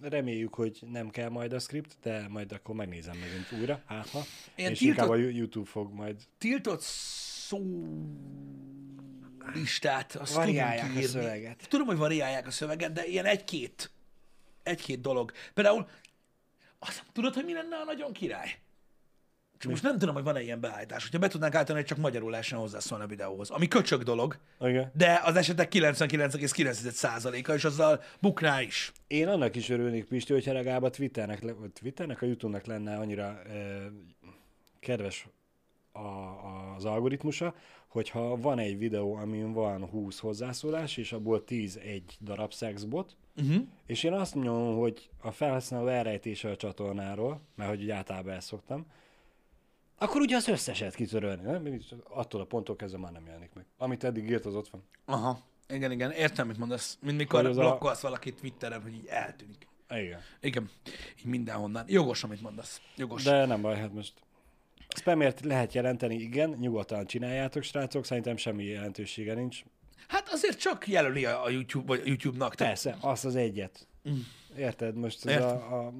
Reméljük, hogy nem kell majd a script, de majd akkor megnézem megint újra, hát ha. Ilyen és tiltott- inkább a YouTube fog majd tiltott szó listát, azt Variálják a szöveget. Tudom, hogy variálják a szöveget, de ilyen egy-két, egy-két dolog. Például, azt, tudod, hogy mi lenne a nagyon király? Csak most nem tudom, hogy van-e ilyen beállítás. Hogyha be tudnánk állítani, hogy csak magyarul lehessen hozzászólni a videóhoz. Ami köcsög dolog, Igen. de az esetek 99,9%-a, és azzal bukná is. Én annak is örülnék, Pisti, hogyha legalább a Twitternek, Twitternek, a YouTube-nak lenne annyira eh, kedves a, az algoritmusa, hogyha van egy videó, amin van 20 hozzászólás, és abból 10 egy darab szexbot, Uh-huh. és én azt nyomom, hogy a felhasználó elrejtése a csatornáról, mert hogy általában ezt szoktam, akkor ugye az összeset kitörölni, nem? Attól a ponttól kezdve már nem jelenik meg. Amit eddig írt, az ott van. Aha. Igen, igen, értem, mit mondasz. Mint mikor az a- blokkolsz valakit Twitteren, hogy így eltűnik. Igen. Igen, így mindenhonnan. Jogos, amit mondasz. Jogos. De... Nem baj, hát most Spamért lehet jelenteni, igen, nyugodtan csináljátok, srácok, szerintem semmi jelentősége nincs. Hát azért csak jelöli a a YouTube, vagy a YouTube-nak. Persze, azt az egyet. Érted? Most ez Értem. a, a,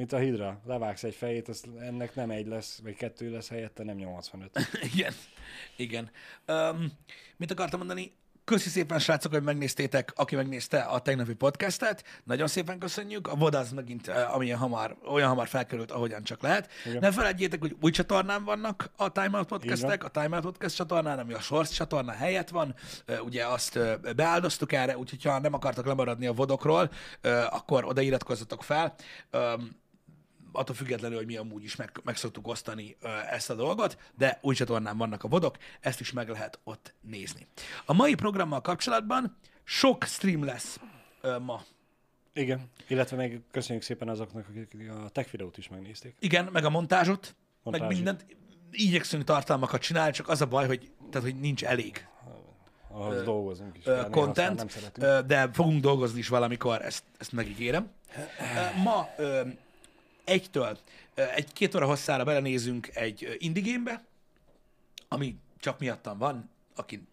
mint a hidra, levágsz egy fejét, az ennek nem egy lesz, vagy kettő lesz helyette, nem 85. Igen. Igen. Um, mit akartam mondani? Köszi szépen, srácok, hogy megnéztétek, aki megnézte a tegnapi podcastet. Nagyon szépen köszönjük. A VOD az megint uh, amilyen hamar, olyan hamar felkerült, ahogyan csak lehet. Igen. Ne felejtjétek, hogy új csatornán vannak a Time Out podcastek, a Time Out podcast csatornán, ami a Shorts csatorna helyett van. Uh, ugye azt uh, beáldoztuk erre, úgyhogy ha nem akartok lemaradni a vodokról, akkor oda iratkozzatok fel. Um, attól függetlenül, hogy mi amúgy is meg, meg szoktuk osztani ö, ezt a dolgot, de új csatornán vannak a vodok, ezt is meg lehet ott nézni. A mai programmal kapcsolatban sok stream lesz ö, ma. Igen, illetve még köszönjük szépen azoknak, akik a tech videót is megnézték. Igen, meg a montázsot, meg Montázsot. mindent. Igyekszünk tartalmakat csinálni, csak az a baj, hogy, tehát, hogy nincs elég Ahhoz dolgozunk is. aztán content, ö, de fogunk dolgozni is valamikor, ezt, ezt megígérem. Ma egytől egy két óra hosszára belenézünk egy gamebe, ami csak miattam van, akinek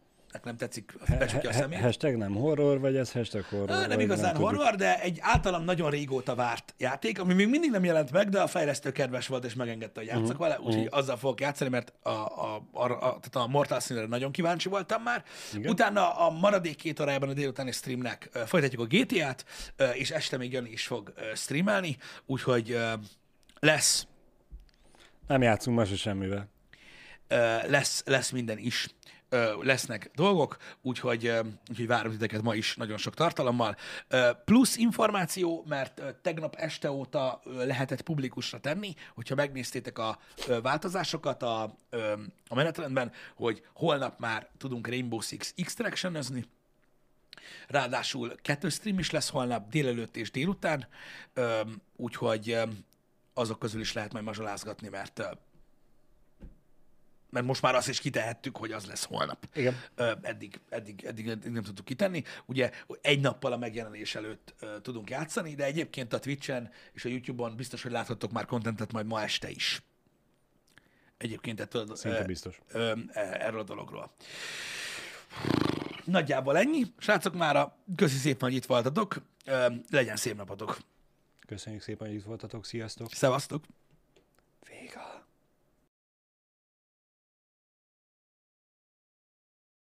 nem tetszik, becsukja a szemét. Hashtag nem horror, vagy ez hashtag horror? Nem igazán tudjuk. horror, de egy általam nagyon régóta várt játék, ami még mindig nem jelent meg, de a fejlesztő kedves volt, és megengedte, hogy játszak vele, úgyhogy azzal fogok játszani, mert a, a, a, a, tehát a Mortal Sin-re nagyon kíváncsi voltam már. Igen. Utána a maradék két órájában a délutáni streamnek folytatjuk a GTA-t, és este még Jani is fog streamelni, úgyhogy lesz Nem játszunk ma se semmivel. lesz, lesz minden is. Lesznek dolgok, úgyhogy, úgyhogy várom titeket ma is nagyon sok tartalommal. Plusz információ, mert tegnap este óta lehetett publikusra tenni, hogyha megnéztétek a változásokat a, a menetrendben, hogy holnap már tudunk Rainbow Six extraction Ráadásul kettő stream is lesz holnap, délelőtt és délután, úgyhogy azok közül is lehet majd mazsolázgatni, mert mert most már azt is kitehettük, hogy az lesz holnap. Igen. Eddig, eddig, eddig, eddig nem tudtuk kitenni. Ugye egy nappal a megjelenés előtt ö, tudunk játszani, de egyébként a Twitch-en és a YouTube-on biztos, hogy láthattok már kontentet majd ma este is. Egyébként ettől, Szinte biztos. ö, erről a dologról. Nagyjából ennyi. Srácok, mára köszi szépen, hogy itt voltatok. Ö, legyen szép napotok. Köszönjük szépen, hogy itt voltatok. Sziasztok! Szevasztok!